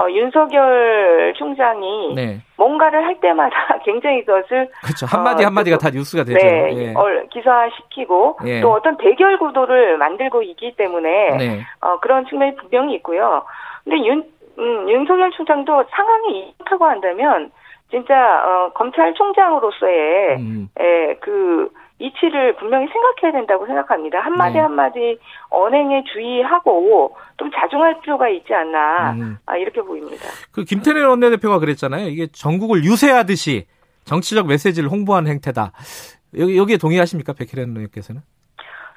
어, 윤석열 총장이 네. 뭔가를 할 때마다 굉장히 그것을 그렇죠 한마디 어, 한마디가 다 뉴스가 되죠. 네, 예. 기사화시키고 예. 또 어떤 대결 구도를 만들고 있기 때문에 네. 어, 그런 측면이 분명히 있고요. 근데 윤 음, 윤석열 총장도 상황이 이렇다고 한다면 진짜 어, 검찰총장으로서의 음. 에, 그 이치를 분명히 생각해야 된다고 생각합니다. 한마디 네. 한마디 언행에 주의하고 좀 자중할 필요가 있지 않나 음. 아, 이렇게 보입니다. 그 김태래 원내대표가 그랬잖아요. 이게 전국을 유세하듯이 정치적 메시지를 홍보하는 행태다. 여기 여기에 동의하십니까, 백혜련 의원께서는?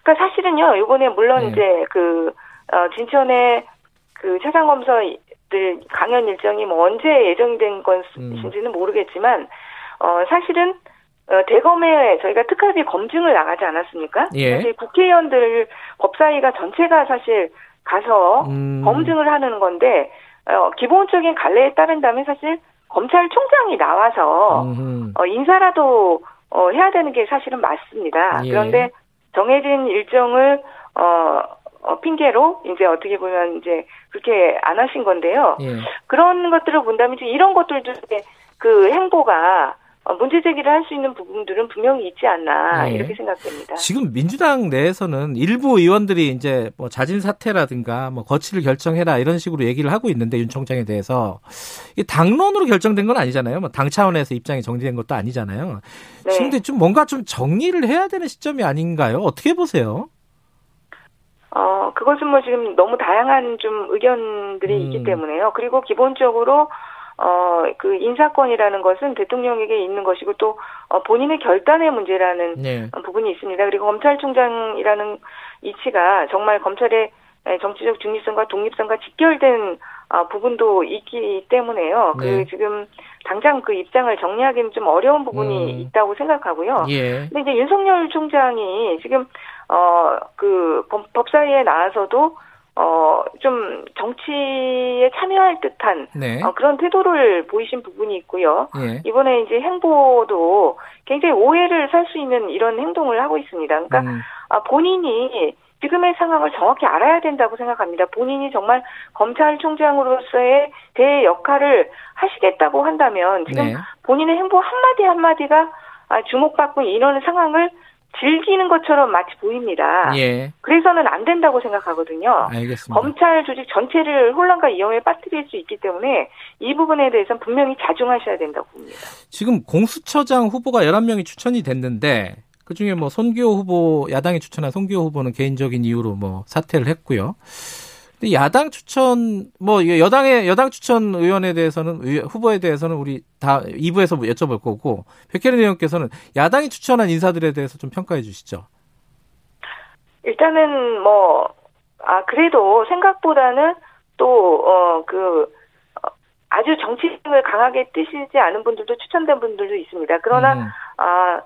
그러니까 사실은요. 이번에 물론 네. 이제 그 어, 진천의 그 최상 검사들 강연 일정이 뭐 언제 예정된 것인지는 음. 모르겠지만 어, 사실은 어, 대검에 저희가 특활비 검증을 나가지 않았습니까? 예. 사실 국회의원들 법사위가 전체가 사실 가서 음. 검증을 하는 건데 어, 기본적인 관례에 따른다면 사실 검찰총장이 나와서 어, 인사라도 어, 해야 되는 게 사실은 맞습니다. 예. 그런데 정해진 일정을 어, 어, 핑계로 이제 어떻게 보면 이제 그렇게 안 하신 건데요. 예. 그런 것들을 본다면 이제 이런 것들도 그 행보가 어, 문제 제기를 할 수 있는 부분들은 분명히 있지 않나 네. 이렇게 생각됩니다. 지금 민주당 내에서는 일부 의원들이 이제 뭐 자진 사퇴라든가 뭐 거취를 결정해라 이런 식으로 얘기를 하고 있는데 윤 총장에 대해서 이 당론으로 결정된 건 아니잖아요. 뭐 당 차원에서 입장이 정리된 것도 아니잖아요. 네. 지금 좀 뭔가 좀 정리를 해야 되는 시점이 아닌가요? 어떻게 보세요? 어, 그것은 뭐 지금 너무 다양한 좀 의견들이 음. 있기 때문에요. 그리고 기본적으로 어, 그 인사권이라는 것은 대통령에게 있는 것이고 또 어, 본인의 결단의 문제라는 네. 부분이 있습니다. 그리고 검찰총장이라는 이치가 정말 검찰의 정치적 중립성과 독립성과 직결된 어, 부분도 있기 때문에요. 그 네. 그 지금 당장 그 입장을 정리하기는 좀 어려운 부분이 음. 있다고 생각하고요. 예. 근데 이제 윤석열 총장이 지금 어그 법사위에 나와서도 어, 좀 정치에 참여할 듯한 네. 어, 그런 태도를 보이신 부분이 있고요. 네. 이번에 이제 행보도 굉장히 오해를 살 수 있는 이런 행동을 하고 있습니다. 그러니까 음. 아, 본인이 지금의 상황을 정확히 알아야 된다고 생각합니다. 본인이 정말 검찰총장으로서의 대 역할을 하시겠다고 한다면 지금 네. 본인의 행보 한마디 한마디가 아, 주목받고 이런 상황을 즐기는 것처럼 마치 보입니다. 예. 그래서는 안 된다고 생각하거든요. 알겠습니다. 검찰 조직 전체를 혼란과 위험에 빠뜨릴 수 있기 때문에 이 부분에 대해서는 분명히 자중하셔야 된다고 봅니다. 지금 공수처장 후보가 11명이 추천이 됐는데 그중에 뭐 손기호 후보 야당이 추천한 손기호 후보는 개인적인 이유로 뭐 사퇴를 했고요. 근데 야당 추천 뭐 여당의 여당 추천 의원에 대해서는 후보에 대해서는 우리 다 2부에서 뭐 여쭤볼 거고 백혜린 의원께서는 야당이 추천한 인사들에 대해서 좀 평가해 주시죠. 일단은 뭐, 아, 그래도 생각보다는 또, 어, 그, 어, 아주 정치성을 강하게 뜨시지 않은 분들도 추천된 분들도 있습니다. 그러나, 음. 아,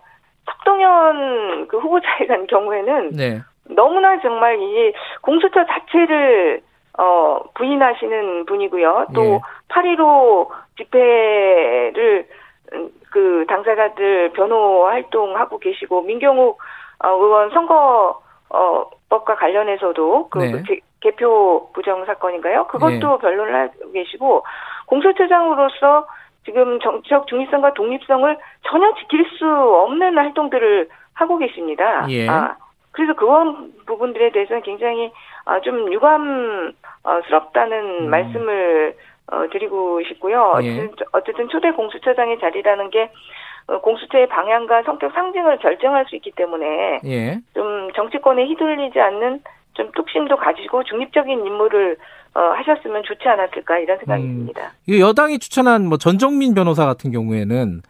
석동현 그 후보자에 대한 경우에는 네. 너무나 정말 이 공수처 자체를 어, 부인하시는 분이고요. 또 예. 8.15 집회를 음, 그 당사자들 변호 활동하고 계시고 민경욱 어, 의원 선거 어, 법과 관련해서도 그 네. 개표 부정 사건인가요? 그것도 네. 변론을 하고 계시고 공수처장으로서 지금 정치적 중립성과 독립성을 전혀 지킬 수 없는 활동들을 하고 계십니다. 예. 아, 그래서 그런 부분들에 대해서는 굉장히 아, 좀 유감스럽다는 음. 말씀을 어, 드리고 싶고요. 예. 어쨌든 초대 공수처장의 자리라는 게 어, 공수처의 방향과 성격 상징을 결정할 수 있기 때문에 예. 좀 정치권에 휘둘리지 않는 좀 뚝심도 가지고 중립적인 임무를 어, 하셨으면 좋지 않았을까 이런 생각이 음, 듭니다. 여당이 추천한 뭐 전정민 변호사 같은 경우에는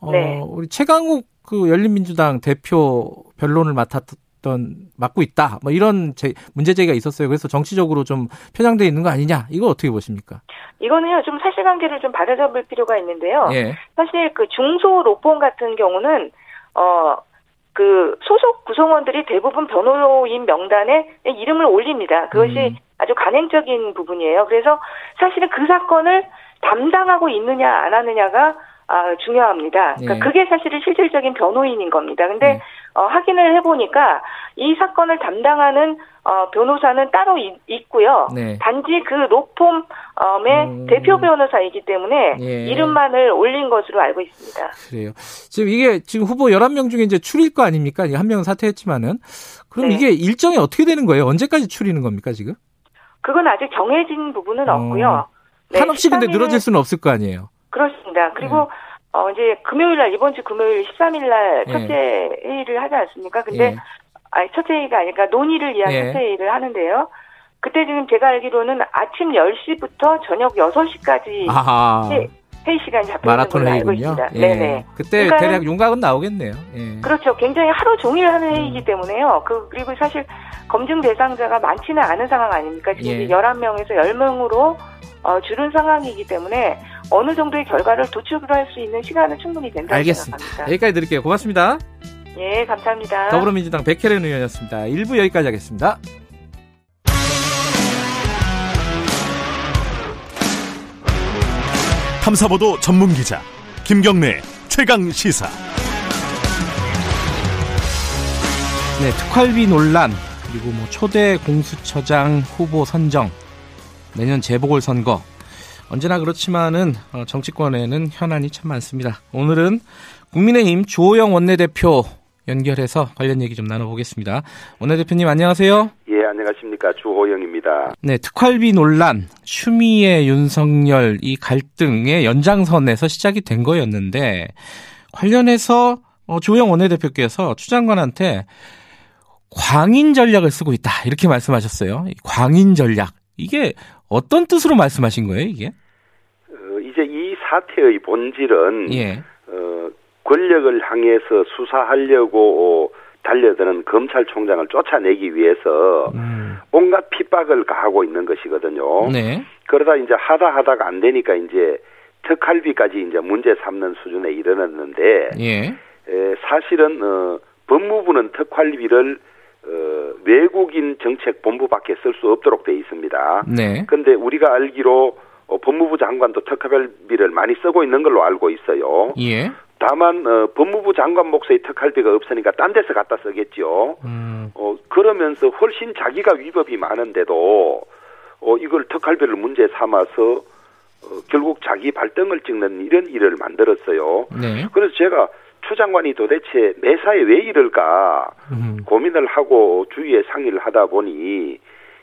어, 네. 우리 최강욱 그 열린민주당 대표 변론을 맡았 던 맡고 있다. 뭐 이런 제, 문제 제기가 있었어요. 그래서 정치적으로 좀 편향돼 있는 거 아니냐? 이거 어떻게 보십니까? 이거는요 좀 사실관계를 좀 바로잡을 필요가 있는데요. 예. 사실 그 중소 로펌 같은 경우는 어. 그 소속 구성원들이 대부분 변호인 명단에 이름을 올립니다. 그것이 음. 아주 간행적인 부분이에요. 그래서 사실은 그 사건을 담당하고 있느냐 안 하느냐가 아, 중요합니다. 그러니까 네. 그게 사실은 실질적인 변호인인 겁니다. 근데 네. 어, 확인을 해보니까 이 사건을 담당하는 어, 변호사는 따로 있, 고요 네. 단지 그 로펌의 음... 대표 변호사이기 때문에 예. 이름만을 올린 것으로 알고 있습니다. 그래요. 지금 이게 지금 후보 11명 중에 이제 출일 거 아닙니까? 한 명은 사퇴했지만은 그럼 네. 이게 일정이 어떻게 되는 거예요? 언제까지 출리는 겁니까, 지금? 그건 아직 정해진 부분은 어... 없고요. 네, 한없이 근데 늘어질 수는 없을 거 아니에요. 그렇습니다. 그리고 네. 어 이제 금요일 날 이번 주 금요일 13일 날 네. 첫째 회의를 하지 않습니까? 근데 예. 아니 첫째 회의가 아니라 논의를 위한 예. 첫째 회의를 하는데요. 그때 지금 제가 알기로는 아침 10시부터 저녁 6시까지 회, 회의 시간이 잡혀 있는 걸로 알고 있습니다. 예. 네네. 그때 대략 윤곽은 나오겠네요. 예. 그렇죠. 굉장히 하루 종일 하는 회의이기 음. 때문에요. 그 그리고 사실 검증 대상자가 많지는 않은 상황 아닙니까? 지금 예. 11명에서 10명으로 어, 줄은 상황이기 때문에 어느 정도의 결과를 도출할 수 있는 시간은 충분히 된다고 알겠습니다. 생각합니다. 여기까지 드릴게요. 고맙습니다. 예, 감사합니다. 더불어민주당 백혜련 의원이었습니다. 1부 여기까지 하겠습니다. 탐사보도 전문 기자 김경래 최강 시사. 네, 특활비 논란 그리고 뭐 초대 공수처장 후보 선정 내년 재보궐 선거 언제나 그렇지만은 어, 정치권에는 현안이 참 많습니다. 오늘은 국민의힘 조호영 원내대표 연결해서 관련 얘기 좀 나눠보겠습니다. 원내대표님 안녕하세요. 예, 안녕하십니까. 주호영입니다. 네, 특활비 논란, 추미애, 윤석열 이 갈등의 연장선에서 시작이 된 거였는데 관련해서 어, 조호영 원내대표께서 추 장관한테 광인 전략을 쓰고 있다 이렇게 말씀하셨어요. 광인 전략 이게 어떤 뜻으로 말씀하신 거예요, 이게? 어, 이제 이 사태의 본질은 예. 어, 권력을 향해서 수사하려고 달려드는 검찰총장을 쫓아내기 위해서 음. 온갖 핍박을 가하고 있는 것이거든요. 네. 그러다 이제 하다 하다가 안 되니까 이제 특활비까지 이제 문제 삼는 수준에 이르렀는데 예. 에, 사실은 어, 법무부는 특활비를 어, 외국인 정책 본부밖에 쓸 수 없도록 돼 있습니다. 네. 그런데 우리가 알기로 어, 법무부 장관도 특활비를 많이 쓰고 있는 걸로 알고 있어요. 예. 다만 어, 법무부 장관 몫의 특활비가 없으니까 딴 데서 갖다 쓰겠죠. 음. 어, 그러면서 훨씬 자기가 위법이 많은데도 어, 이걸 특활비를 문제 삼아서 어, 결국 자기 발등을 찍는 이런 일을 만들었어요. 네. 그래서 제가 추 장관이 도대체 매사에 왜 이럴까 음. 고민을 하고 주위에 상의를 하다 보니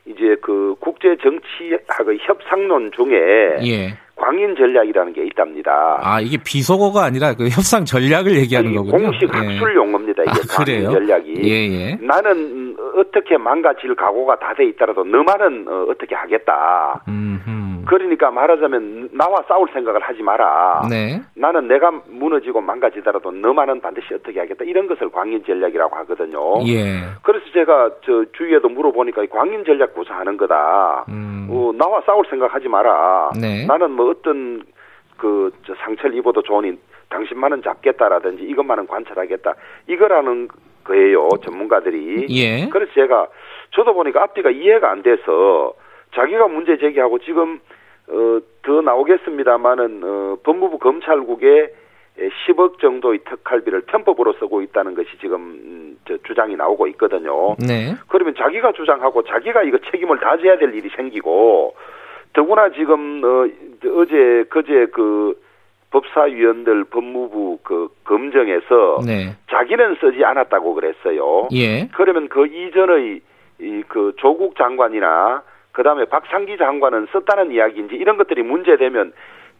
이제 그 국제 정치학의 협상론 중에 예. 광인 전략이라는 게 있답니다. 아 이게 비속어가 아니라 그 협상 전략을 얘기하는 거군요. 공식 예. 학술 용어입니다. 이게 아, 광인 전략이. 예, 예. 나는 어떻게 망가질 각오가 다 돼 있더라도 너만은 어, 떻게 하겠다. 음흠. 그러니까 말하자면 나와 싸울 생각을 하지 마라. 네. 나는 내가 무너지고 망가지더라도 너만은 반드시 어떻게 하겠다. 이런 것을 광인 전략이라고 하거든요. 예. 그래서 제가 저 주위에도 물어보니까 광인 전략 구사하는 거다. 음. 어, 나와 싸울 생각하지 마라. 네. 나는 뭐 어떤 그 상처를 입어도 좋으니 당신만은 잡겠다라든지 이것만은 관찰하겠다. 이거라는 거예요. 전문가들이. 예. 그래서 제가 저도 보니까 앞뒤가 이해가 안 돼서 자기가 문제 제기하고 지금 어, 더 나오겠습니다만은 어, 법무부 검찰국에 10억 정도의 특활비를 편법으로 쓰고 있다는 것이 지금 음, 저 주장이 나오고 있거든요. 네. 그러면 자기가 주장하고 자기가 이거 책임을 다져야 될 일이 생기고 더구나 지금 어, 어제 그제 그 법사위원들 법무부 그 검정에서 네. 자기는 쓰지 않았다고 그랬어요. 예. 그러면 그 이전의 이 그 조국 장관이나 그다음에 박상기 장관은 썼다는 이야기인지 이런 것들이 문제되면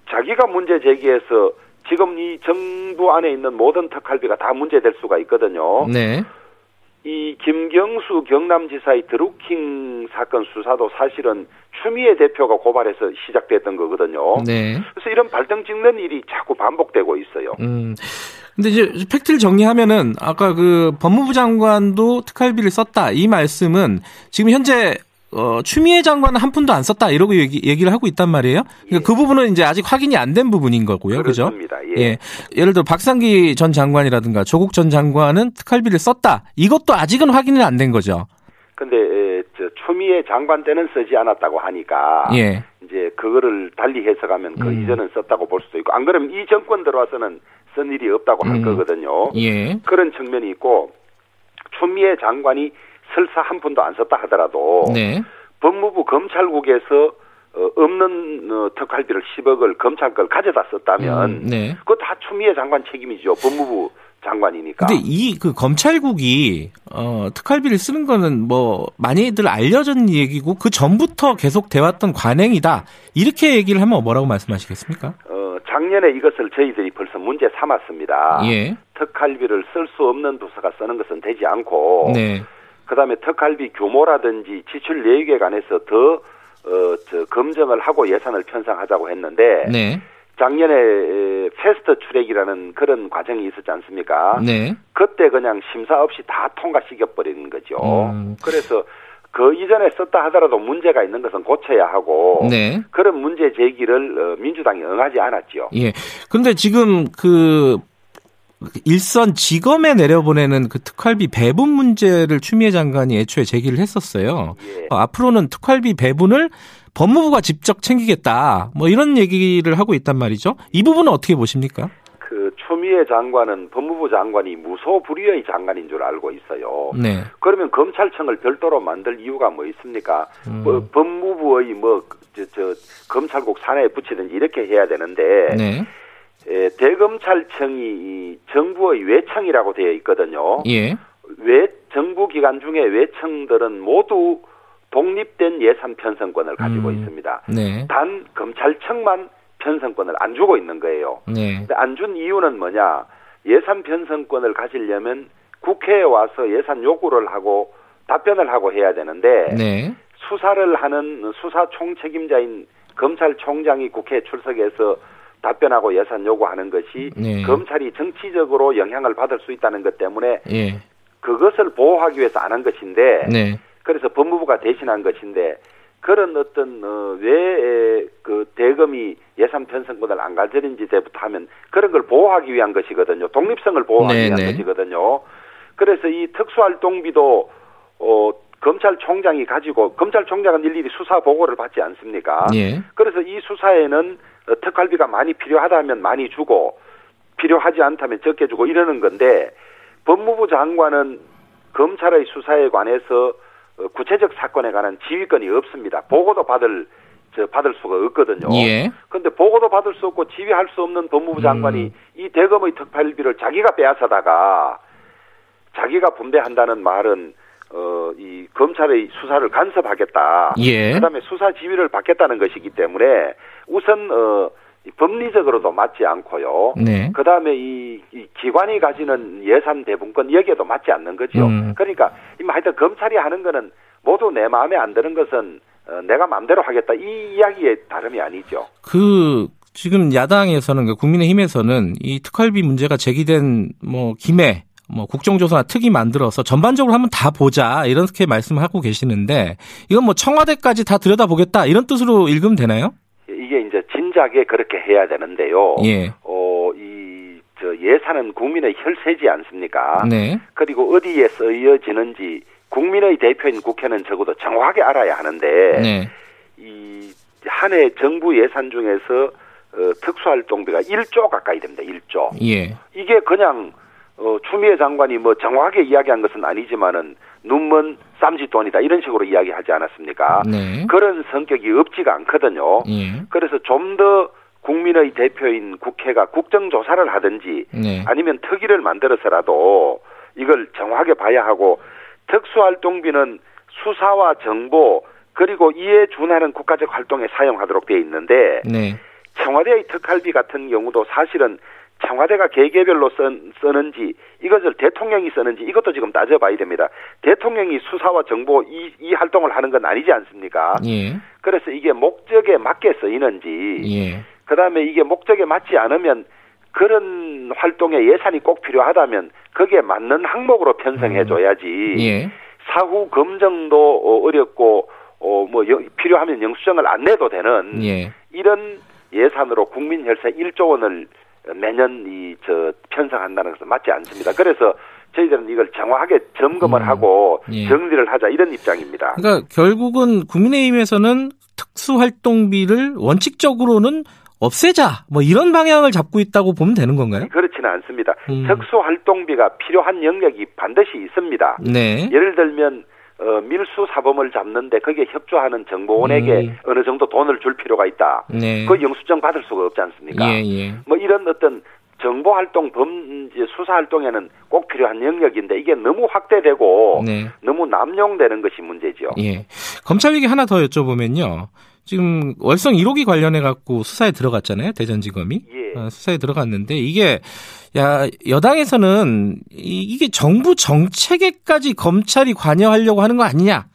자기가 문제 제기해서 지금 이 정부 안에 있는 모든 특활비가 다 문제될 수가 있거든요. 네. 이 김경수 경남지사의 드루킹 사건 수사도 사실은 추미애 대표가 고발해서 시작됐던 거거든요. 네. 그래서 이런 발등 찍는 일이 자꾸 반복되고 있어요. 음. 근데 이제 팩트를 정리하면은 아까 그 법무부 장관도 특활비를 썼다 이 말씀은 지금 현재 어, 추미애 장관은 한 푼도 안 썼다 이러고 얘기, 얘기를 하고 있단 말이에요. 그러니까 예. 그 부분은 이제 아직 확인이 안 된 부분인 거고요. 그렇습니다. 그죠? 예. 예. 예를 들어 박상기 전 장관이라든가 조국 전 장관은 특활비를 썼다. 이것도 아직은 확인은 안된 거죠. 근데 저 추미애 장관 때는 쓰지 않았다고 하니까 예. 이제 그거를 달리 해석하면 그 음. 이전은 썼다고 볼 수도 있고 안 그러면 이 정권 들어와서는 쓴 일이 없다고 할 음. 거거든요. 예. 그런 측면이 있고 추미애 장관이 설사 한 푼도 안 썼다 하더라도 네. 법무부 검찰국에서 어, 없는 어, 특활비를 10억을 검찰 걸 가져다 썼다면 음, 네. 그거 다 추미애 장관 책임이죠. 법무부 장관이니까. 근데 이 그 검찰국이 어 특활비를 쓰는 거는 뭐 많이들 알려진 얘기고 그 전부터 계속 돼왔던 관행이다. 이렇게 얘기를 하면 뭐라고 말씀하시겠습니까? 어 작년에 이것을 저희들이 벌써 문제 삼았습니다. 예. 특활비를 쓸 수 없는 부서가 쓰는 것은 되지 않고 네. 그다음에 특활비 규모라든지 지출 내역에 관해서 더 어, 저, 검증을 하고 예산을 편성하자고 했는데 네. 작년에 패스트 트랙이라는 그런 과정이 있었지 않습니까? 네. 그때 그냥 심사 없이 다 통과시켜 버리는 거죠. 음. 그래서 그 이전에 썼다 하더라도 문제가 있는 것은 고쳐야 하고 네. 그런 문제 제기를 어, 민주당이 응하지 않았죠. 예. 근데 지금 그 일선 지검에 내려보내는 그 특활비 배분 문제를 추미애 장관이 애초에 제기를 했었어요. 예. 어, 앞으로는 특활비 배분을 법무부가 직접 챙기겠다. 뭐 이런 얘기를 하고 있단 말이죠. 이 부분은 어떻게 보십니까? 그 추미애 장관은 법무부 장관이 무소불위의 장관인 줄 알고 있어요. 네. 그러면 검찰청을 별도로 만들 이유가 뭐 있습니까? 음. 뭐 법무부의 뭐 저, 저 검찰국 산하에 붙이든지 이렇게 해야 되는데 네. 에, 대검찰청이 정부의 외청이라고 되어 있거든요. 예. 외 정부 기관 중에 외청들은 모두 독립된 예산 편성권을 가지고 음, 있습니다. 네. 단 검찰청만 편성권을 안 주고 있는 거예요. 네. 안 준 이유는 뭐냐? 예산 편성권을 가지려면 국회에 와서 예산 요구를 하고 답변을 하고 해야 되는데 네. 수사를 하는 수사 총책임자인 검찰총장이 국회에 출석해서 답변하고 예산 요구하는 것이 네. 검찰이 정치적으로 영향을 받을 수 있다는 것 때문에 예. 그것을 보호하기 위해서 안 한 것인데 네. 그래서 법무부가 대신한 것인데 그런 어떤 어, 왜그 대검이 예산 편성권을 안 가지는지 때부터 하면 그런 걸 보호하기 위한 것이거든요. 독립성을 보호하기 네, 위한 네. 것이거든요. 그래서 이 특수활동비도 어 검찰총장이 가지고 검찰총장은 일일이 수사 보고를 받지 않습니까? 예. 그래서 이 수사에는 특활비가 많이 필요하다면 많이 주고 필요하지 않다면 적게 주고 이러는 건데 법무부 장관은 검찰의 수사에 관해서 어, 구체적 사건에 관한 지휘권이 없습니다. 보고도 받을 저 받을 수가 없거든요. 예. 그런데 보고도 받을 수 없고 지휘할 수 없는 법무부 장관이 음. 이 대검의 특활비를 자기가 빼앗아다가 자기가 분배한다는 말은 어, 이 검찰의 수사를 간섭하겠다. 예. 그다음에 수사 지휘를 받겠다는 것이기 때문에 우선 어 법리적으로도 맞지 않고요. 네. 그 다음에 이, 이, 기관이 가지는 예산 대분권 여기에도 맞지 않는 거죠. 음. 그러니까 하여튼 검찰이 하는 거는 모두 내 마음에 안 드는 것은 어, 내가 마음대로 하겠다 이 이야기의 다름이 아니죠. 그 지금 야당에서는 그 국민의힘에서는 이 특활비 문제가 제기된 뭐 김해 뭐 국정조사나 특위 만들어서 전반적으로 한번 다 보자 이렇게 말씀하고 계시는데 이건 뭐 청와대까지 다 들여다보겠다 이런 뜻으로 읽으면 되나요? 이게 이제 진작에 그렇게 해야 되는데요. 예. 어, 이, 저 예산은 국민의 혈세지 않습니까? 네. 그리고 어디에 쓰여지는지 국민의 대표인 국회는 적어도 정확하게 알아야 하는데, 네. 이, 한 해 정부 예산 중에서 어, 특수활동비가 1조 가까이 됩니다. 1조. 예. 이게 그냥 어, 추미애 장관이 뭐 정확하게 이야기한 것은 아니지만은 눈먼 쌈짓돈이다 이런 식으로 이야기하지 않았습니까? 네. 그런 성격이 없지가 않거든요. 예. 그래서 좀 더 국민의 대표인 국회가 국정조사를 하든지 네. 아니면 특위를 만들어서라도 이걸 정확하게 봐야 하고 특수활동비는 수사와 정보 그리고 이에 준하는 국가적 활동에 사용하도록 되어 있는데 네. 청와대의 특활비 같은 경우도 사실은 청와대가 개개별로 쓴, 쓰는지 이것을 대통령이 쓰는지 이것도 지금 따져봐야 됩니다. 대통령이 수사와 정보 이, 이 활동을 하는 건 아니지 않습니까? 예. 그래서 이게 목적에 맞게 쓰이는지 예. 그다음에 이게 목적에 맞지 않으면 그런 활동에 예산이 꼭 필요하다면 거기에 맞는 항목으로 편성해 줘야지. 예. 사후 검증도 어, 어렵고 어뭐 필요하면 영수증을 안 내도 되는 예. 이런 예산으로 국민 혈세 1조 원을 매년 이 저 편성한다는 것은 맞지 않습니다. 그래서 저희들은 이걸 정확하게 점검을 음, 하고 예. 정리를 하자 이런 입장입니다. 그러니까 결국은 국민의힘에서는 특수활동비를 원칙적으로는 없애자 뭐 이런 방향을 잡고 있다고 보면 되는 건가요? 그렇지는 않습니다. 음. 특수활동비가 필요한 영역이 반드시 있습니다. 네. 예를 들면 어, 밀수 사범을 잡는데 거기에 협조하는 정보원에게 음. 어느 정도 돈을 줄 필요가 있다. 네. 그 영수증 받을 수가 없지 않습니까? 예, 예. 뭐 이런 어떤 정보 활동, 범죄 수사 활동에는 꼭 필요한 영역인데 이게 너무 확대되고 네. 너무 남용되는 것이 문제죠. 예. 검찰 얘기 하나 더 여쭤보면요. 지금 월성 1호기 관련해 갖고 수사에 들어갔잖아요. 대전지검이. 예. 어, 수사에 들어갔는데 이게 야 여당에서는 이- 이게 정부 정책에까지 검찰이 관여하려고 하는 거 아니냐.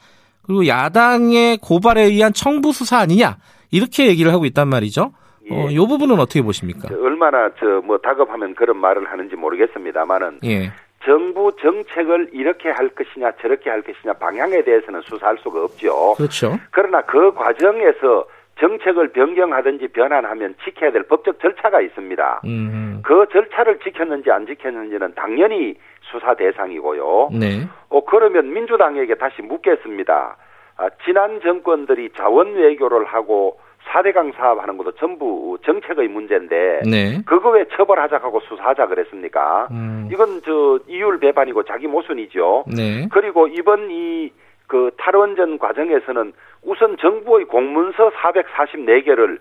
그리고 야당의 고발에 의한 청부 수사 아니냐. 이렇게 얘기를 하고 있단 말이죠. 어, 예. 요 부분은 어떻게 보십니까? 저 얼마나 저 뭐 다급하면 그런 말을 하는지 모르겠습니다만은 예. 정부 정책을 이렇게 할 것이냐 저렇게 할 것이냐 방향에 대해서는 수사할 수가 없죠. 그렇죠. 그러나 그 과정에서 정책을 변경하든지 변환하면 지켜야 될 법적 절차가 있습니다. 음. 그 절차를 지켰는지 안 지켰는지는 당연히 수사 대상이고요. 네. 어, 그러면 민주당에게 다시 묻겠습니다. 아, 지난 정권들이 자원 외교를 하고 4대강 사업하는 것도 전부 정책의 문제인데 네. 그거 왜 처벌하자고 수사하자 그랬습니까? 음. 이건 저 이율 배반이고 자기 모순이죠. 네. 그리고 이번 이 그 탈원전 과정에서는 우선 정부의 공문서 444개를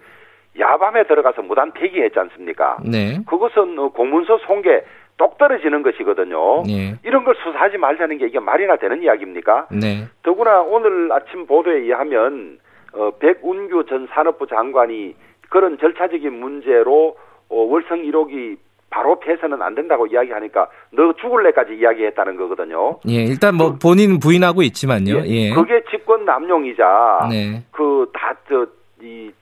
야밤에 들어가서 무단 폐기했지 않습니까? 네. 그것은 어, 공문서 송계 똑 떨어지는 것이거든요. 네. 이런 걸 수사하지 말자는 게 이게 말이나 되는 이야기입니까? 네. 더구나 오늘 아침 보도에 의하면 어, 백운규 전 산업부 장관이 그런 절차적인 문제로 어, 월성 1호기 바로 폐쇄는 안 된다고 이야기하니까 너 죽을래까지 이야기했다는 거거든요. 예, 일단 뭐 본인 부인하고 있지만요. 예. 그게 집권 남용이자 네. 그다저이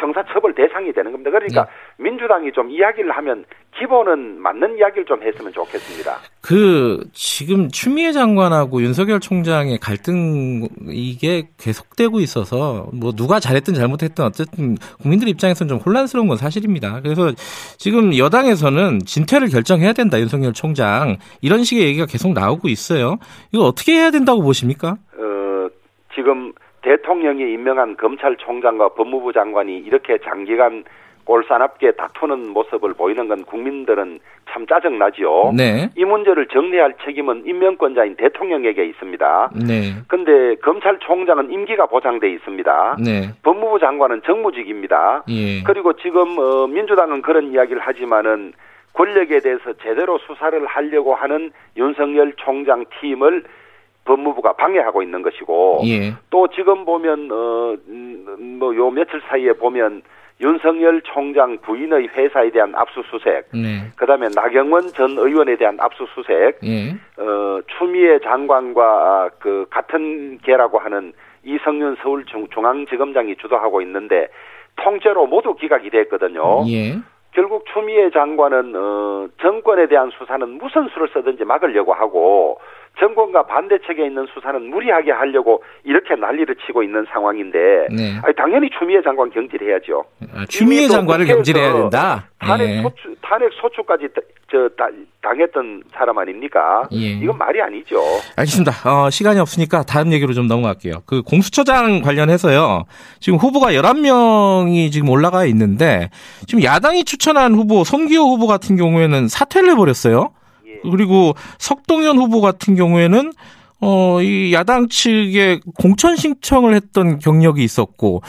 형사처벌 대상이 되는 겁니다. 그러니까 민주당이 좀 이야기를 하면 기본은 맞는 이야기를 좀 했으면 좋겠습니다. 그 지금 추미애 장관하고 윤석열 총장의 갈등 이게 계속되고 있어서 뭐 누가 잘했든 잘못했든 어쨌든 국민들 입장에서는 좀 혼란스러운 건 사실입니다. 그래서 지금 여당에서는 진퇴를 결정해야 된다 윤석열 총장 이런 식의 얘기가 계속 나오고 있어요. 이거 어떻게 해야 된다고 보십니까? 어 지금 대통령이 임명한 검찰총장과 법무부 장관이 이렇게 장기간 꼴사납게 다투는 모습을 보이는 건 국민들은 참 짜증나지요. 네. 이 문제를 정리할 책임은 임명권자인 대통령에게 있습니다. 네. 근데 검찰총장은 임기가 보장돼 있습니다. 네. 법무부 장관은 정무직입니다. 예. 그리고 지금 어, 민주당은 그런 이야기를 하지만은 권력에 대해서 제대로 수사를 하려고 하는 윤석열 총장 팀을 법무부가 방해하고 있는 것이고 예. 또 지금 보면 어뭐 요 며칠 사이에 보면 윤석열 총장 부인의 회사에 대한 압수수색, 네. 그다음에 나경원 전 의원에 대한 압수수색, 예. 어 추미애 장관과 그 같은 계라고 하는 이성윤 서울 중앙지검장이 주도하고 있는데 통째로 모두 기각이 됐거든요. 예. 결국 추미애 장관은 어, 정권에 대한 수사는 무슨 수를 쓰든지 막으려고 하고 정권과 반대측에 있는 수사는 무리하게 하려고 이렇게 난리를 치고 있는 상황인데 네. 아니, 당연히 추미애 장관 경질해야죠. 아, 추미애 장관을 경질해야 된다. 탄핵 예. 소추 탄핵 소추까지 저 다, 당했던 사람 아닙니까? 예. 이건 말이 아니죠. 알겠습니다. 어, 시간이 없으니까 다른 얘기로 좀 넘어갈게요. 그 공수처장 관련해서요. 지금 후보가 11명이 지금 올라가 있는데 지금 야당이 추천한 후보 손기호 후보 같은 경우에는 사퇴를 해버렸어요. 예. 그리고 석동현 후보 같은 경우에는 어, 이 야당 측에 공천 신청을 했던 경력이 있었고,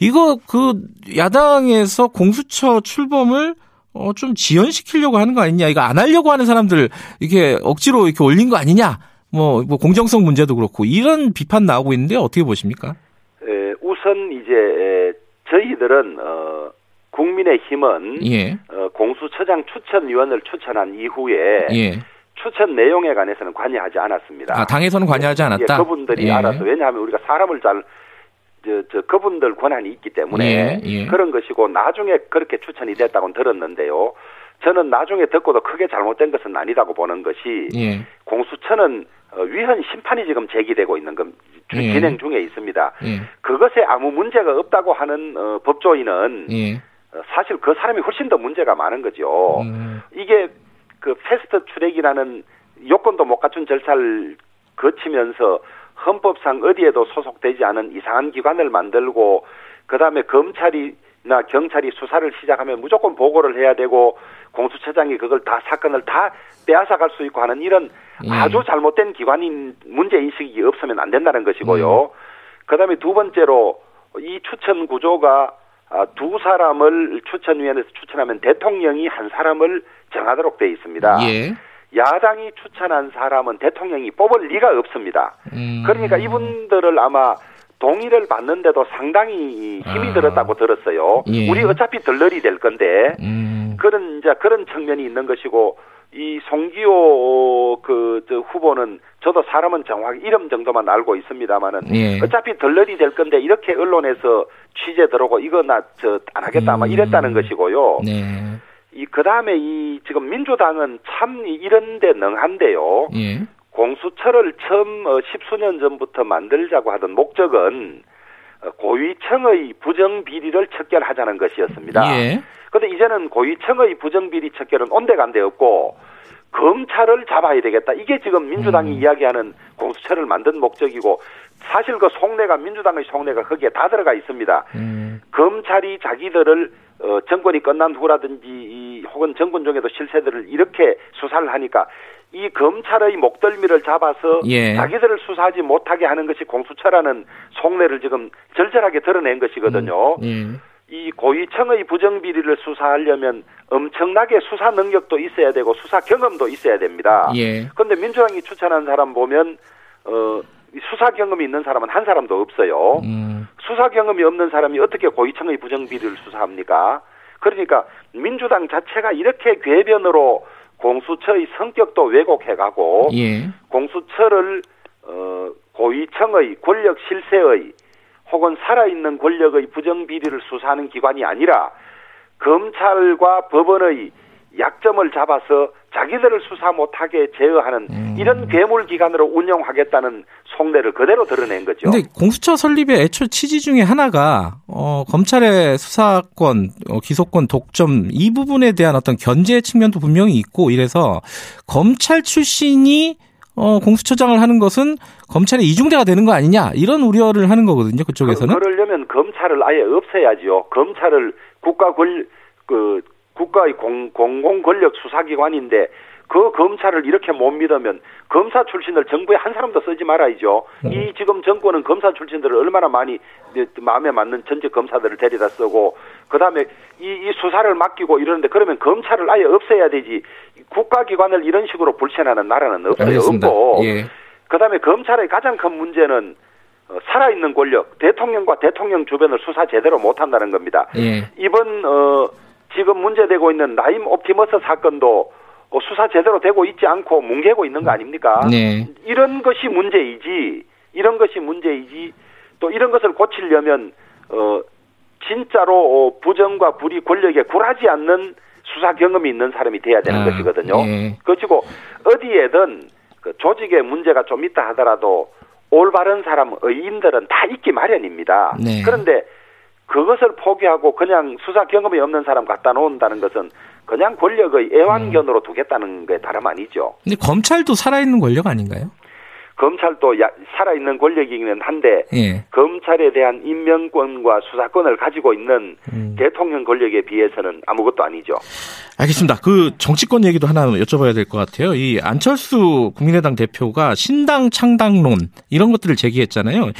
이거 그 야당에서 공수처 출범을 어, 좀 지연시키려고 하는 거 아니냐. 이거 안 하려고 하는 사람들 이게 억지로 이렇게 올린 거 아니냐. 뭐, 뭐 공정성 문제도 그렇고 이런 비판 나오고 있는데 어떻게 보십니까? 에, 우선 이제 에, 저희들은 어, 국민의힘은 예. 어, 공수처장 추천위원을 추천한 이후에 예. 추천 내용에 관해서는 관여하지 않았습니다. 아, 당에서는 관여하지 않았다. 예, 그분들이 예. 알아서 왜냐하면 우리가 사람을 잘 저, 저 그분들 권한이 있기 때문에 예, 예. 그런 것이고 나중에 그렇게 추천이 됐다고 들었는데요. 저는 나중에 듣고도 크게 잘못된 것은 아니다고 보는 것이 예. 공수처는 어, 위헌 심판이 지금 제기되고 있는 건 예. 진행 중에 있습니다. 예. 그것에 아무 문제가 없다고 하는 어, 법조인은 예. 어, 사실 그 사람이 훨씬 더 문제가 많은 거죠. 음. 이게 그 패스트 트랙이라는 요건도 못 갖춘 절차를 거치면서 헌법상 어디에도 소속되지 않은 이상한 기관을 만들고 그다음에 검찰이나 경찰이 수사를 시작하면 무조건 보고를 해야 되고 공수처장이 그걸 다 사건을 다 빼앗아 갈 수 있고 하는 이런 음. 아주 잘못된 기관인 문제 인식이 없으면 안 된다는 것이고요. 음. 그다음에 두 번째로 이 추천 구조가 아, 두 사람을 추천위원회에서 추천하면 대통령이 한 사람을 정하도록 돼 있습니다. 예. 야당이 추천한 사람은 대통령이 뽑을 리가 없습니다. 음. 그러니까 이분들을 아마 동의를 받는데도 상당히 힘이 아. 들었다고 들었어요. 예. 우리 어차피 덜러리 될 건데 음. 그런 이제 그런 측면이 있는 것이고 이 송기호 그 후보는 저도 사람은 정확히 이름 정도만 알고 있습니다만은 예. 어차피 덜러리 될 건데 이렇게 언론에서 취재 들어오고 이거 나 저 안 하겠다 음. 이랬다는 것이고요. 네. 이그 다음에 이 지금 민주당은 참 이런데 능한데요. 예. 공수처를 처음 어, 십수년 전부터 만들자고 하던 목적은 어, 고위층의 부정 비리를 척결하자는 것이었습니다. 그 예. 이제는 고위층의 부정 비리 척결은 온데간데 없고 검찰을 잡아야 되겠다. 이게 지금 민주당이 음. 이야기하는 공수처를 만든 목적이고 사실 그 속내가 민주당의 속내가 거기에 다 들어가 있습니다. 음. 검찰이 자기들을 어, 정권이 끝난 후라든지 이, 혹은 정권 중에도 실세들을 이렇게 수사를 하니까 이 검찰의 목덜미를 잡아서 예. 자기들을 수사하지 못하게 하는 것이 공수처라는 속내를 지금 절절하게 드러낸 것이거든요. 음. 예. 이 고위층의 부정비리를 수사하려면 엄청나게 수사 능력도 있어야 되고 수사 경험도 있어야 됩니다. 예. 그런데 민주당이 추천한 사람 보면 어 수사 경험이 있는 사람은 한 사람도 없어요. 음. 수사 경험이 없는 사람이 어떻게 고위층의 부정비리를 수사합니까? 그러니까 민주당 자체가 이렇게 궤변으로 공수처의 성격도 왜곡해가고 예. 공수처를 어, 고위층의 권력 실세의 혹은 살아있는 권력의 부정비리를 수사하는 기관이 아니라 검찰과 법원의 약점을 잡아서 자기들을 수사 못하게 제어하는 음. 이런 괴물 기관으로 운영하겠다는 속내를 그대로 드러낸 거죠. 근데 공수처 설립의 애초 취지 중에 하나가 어, 검찰의 수사권, 어, 기소권 독점 이 부분에 대한 어떤 견제 측면도 분명히 있고 이래서 검찰 출신이 어, 공수처장을 하는 것은 검찰의 이중대가 되는 거 아니냐 이런 우려를 하는 거거든요. 그쪽에서는. 그, 그러려면 검찰을 아예 없애야지요. 검찰을 국가 권, 그 국가의 공, 공공 권력 수사기관인데 그 검찰을 이렇게 못 믿으면 검사 출신을 정부에 한 사람도 쓰지 말아야죠. 네. 이 지금 정권은 검사 출신들을 얼마나 많이 마음에 맞는 전직 검사들을 데려다 쓰고 그다음에 이, 이 수사를 맡기고 이러는데 그러면 검찰을 아예 없애야 되지 국가기관을 이런 식으로 불신하는 나라는 없어요. 없고 예. 그다음에 검찰의 가장 큰 문제는 어, 살아있는 권력 대통령과 대통령 주변을 수사 제대로 못한다는 겁니다. 예. 이번 어 지금 문제되고 있는 나임 옵티머스 사건도 어, 수사 제대로 되고 있지 않고 뭉개고 있는 거 아닙니까? 네. 이런 것이 문제이지, 이런 것이 문제이지, 또 이런 것을 고치려면 어 진짜로 어, 부정과 불이 권력에 굴하지 않는 수사 경험이 있는 사람이 돼야 되는 아, 것이거든요. 예. 그리고 어디에든 그 조직에 문제가 좀 있다 하더라도 올바른 사람 의인들은 다 있기 마련입니다. 네. 그런데 그것을 포기하고 그냥 수사 경험이 없는 사람 갖다 놓는다는 것은 그냥 권력의 애완견으로 두겠다는 게 다름 아니죠. 근데 검찰도 살아있는 권력 아닌가요? 검찰도 야, 살아있는 권력이기는 한데 예. 검찰에 대한 임명권과 수사권을 가지고 있는 음. 대통령 권력에 비해서는 아무것도 아니죠. 알겠습니다. 그 정치권 얘기도 하나 여쭤봐야 될 것 같아요. 이 안철수 국민의당 대표가 신당 창당론 이런 것들을 제기했잖아요. 예.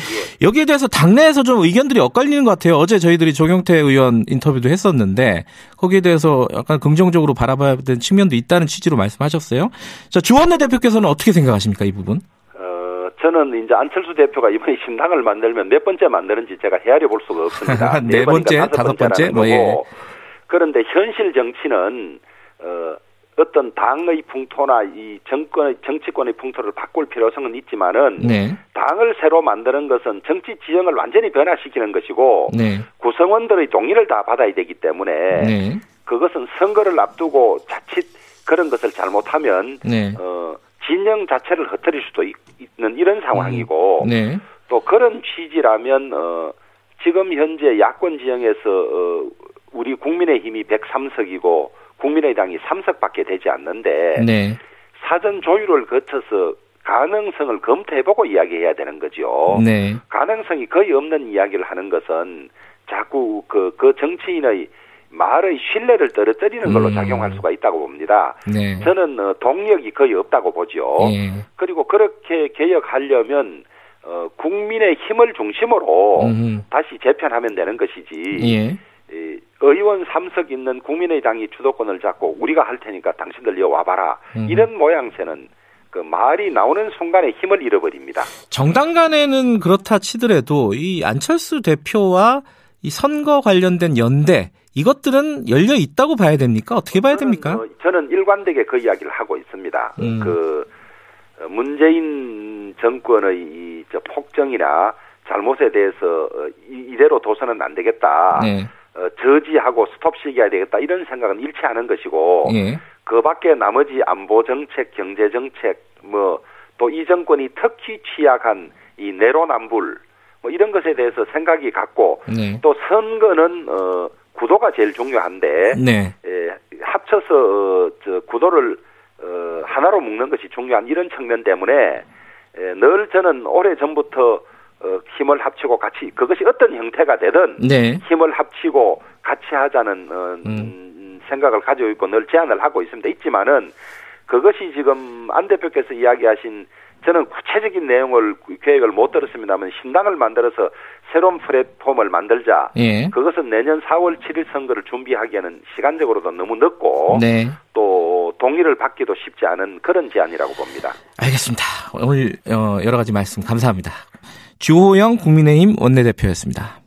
여기에 대해서 당내에서 좀 의견들이 엇갈리는 것 같아요. 어제 저희들이 조경태 의원 인터뷰도 했었는데 거기에 대해서 약간 긍정적으로 바라봐야 되는 측면도 있다는 취지로 말씀하셨어요. 자, 주원내 대표께서는 어떻게 생각하십니까 이 부분? 저는 이제 안철수 대표가 이번에 신당을 만들면 몇 번째 만드는지 제가 헤아려 볼 수가 없습니다. 네, 네 번째, 다섯 번째, 뭐 예. 그런데 현실 정치는 어, 어떤 당의 풍토나 이 정권의 정치권의 풍토를 바꿀 필요성은 있지만은 네. 당을 새로 만드는 것은 정치 지형을 완전히 변화시키는 것이고 네. 구성원들의 동의를 다 받아야 되기 때문에 네. 그것은 선거를 앞두고 자칫 그런 것을 잘못하면 네. 어 진영 자체를 흩어릴 수도 있, 는 이런 상황이고 음. 네. 또 그런 취지라면 어 지금 현재 야권 지형에서 어 우리 국민의힘이 103석이고 국민의당이 3석밖에 되지 않는데 네. 사전 조율을 거쳐서 가능성을 검토해보고 이야기해야 되는 거죠. 네. 가능성이 거의 없는 이야기를 하는 것은 자꾸 그, 그 정치인의 말의 신뢰를 떨어뜨리는 걸로 음. 작용할 수가 있다고 봅니다. 네. 저는 어, 동력이 거의 없다고 보죠. 예. 그리고 그렇게 개혁하려면 어, 국민의 힘을 중심으로 음. 다시 재편하면 되는 것이지. 예. 이, 의원 3석 있는 국민의당이 주도권을 잡고 우리가 할 테니까 당신들 이어 와봐라. 음. 이런 모양새는 그 말이 나오는 순간에 힘을 잃어버립니다. 정당 간에는 그렇다 치더라도 이 안철수 대표와 이 선거 관련된 연대 이것들은 열려 있다고 봐야 됩니까? 어떻게 봐야 됩니까? 저는, 어, 저는 일관되게 그 이야기를 하고 있습니다. 음. 그 어, 문재인 정권의 이, 저 폭정이나 잘못에 대해서 어, 이대로 도서는 안 되겠다. 네. 어, 저지하고 스톱시켜야 되겠다 이런 생각은 잃지 않은 것이고 예. 그 밖에 나머지 안보 정책, 경제 정책 뭐 또 이 정권이 특히 취약한 이 내로남불 뭐 이런 것에 대해서 생각이 같고 네. 또 선거는 어 구도가 제일 중요한데 네. 에, 합쳐서 어, 저 구도를 어, 하나로 묶는 것이 중요한 이런 측면 때문에 에, 늘 저는 오래 전부터 어, 힘을 합치고 같이 그것이 어떤 형태가 되든 네. 힘을 합치고 같이 하자는 어, 음. 생각을 가지고 있고 늘 제안을 하고 있습니다. 있지만은 그것이 지금 안 대표께서 이야기하신 저는 구체적인 내용을 계획을 못 들었습니다만 신당을 만들어서 새로운 플랫폼을 만들자. 예. 그것은 내년 4월 7일 선거를 준비하기에는 시간적으로도 너무 늦고 네. 또 동의를 받기도 쉽지 않은 그런 제안이라고 봅니다. 알겠습니다. 오늘 어, 여러 가지 말씀 감사합니다. 주호영 국민의힘 원내대표였습니다.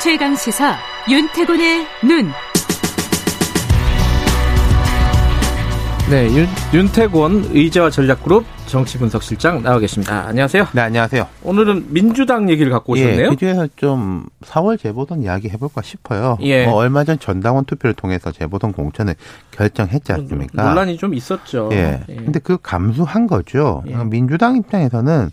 최강 시사 윤태곤의 눈. 네, 윤, 윤태곤 의제와 전략그룹 정치분석실장 나와 계십니다. 안녕하세요. 네, 안녕하세요. 오늘은 민주당 얘기를 갖고 예, 오셨네요. 예, 그 중에서 좀 4월 재보선 이야기 해볼까 싶어요. 예. 뭐 얼마 전 전당원 투표를 통해서 재보선 공천을 결정했지 않습니까? 논란이 좀 있었죠. 예. 예. 근데 그 감수한 거죠. 예. 민주당 입장에서는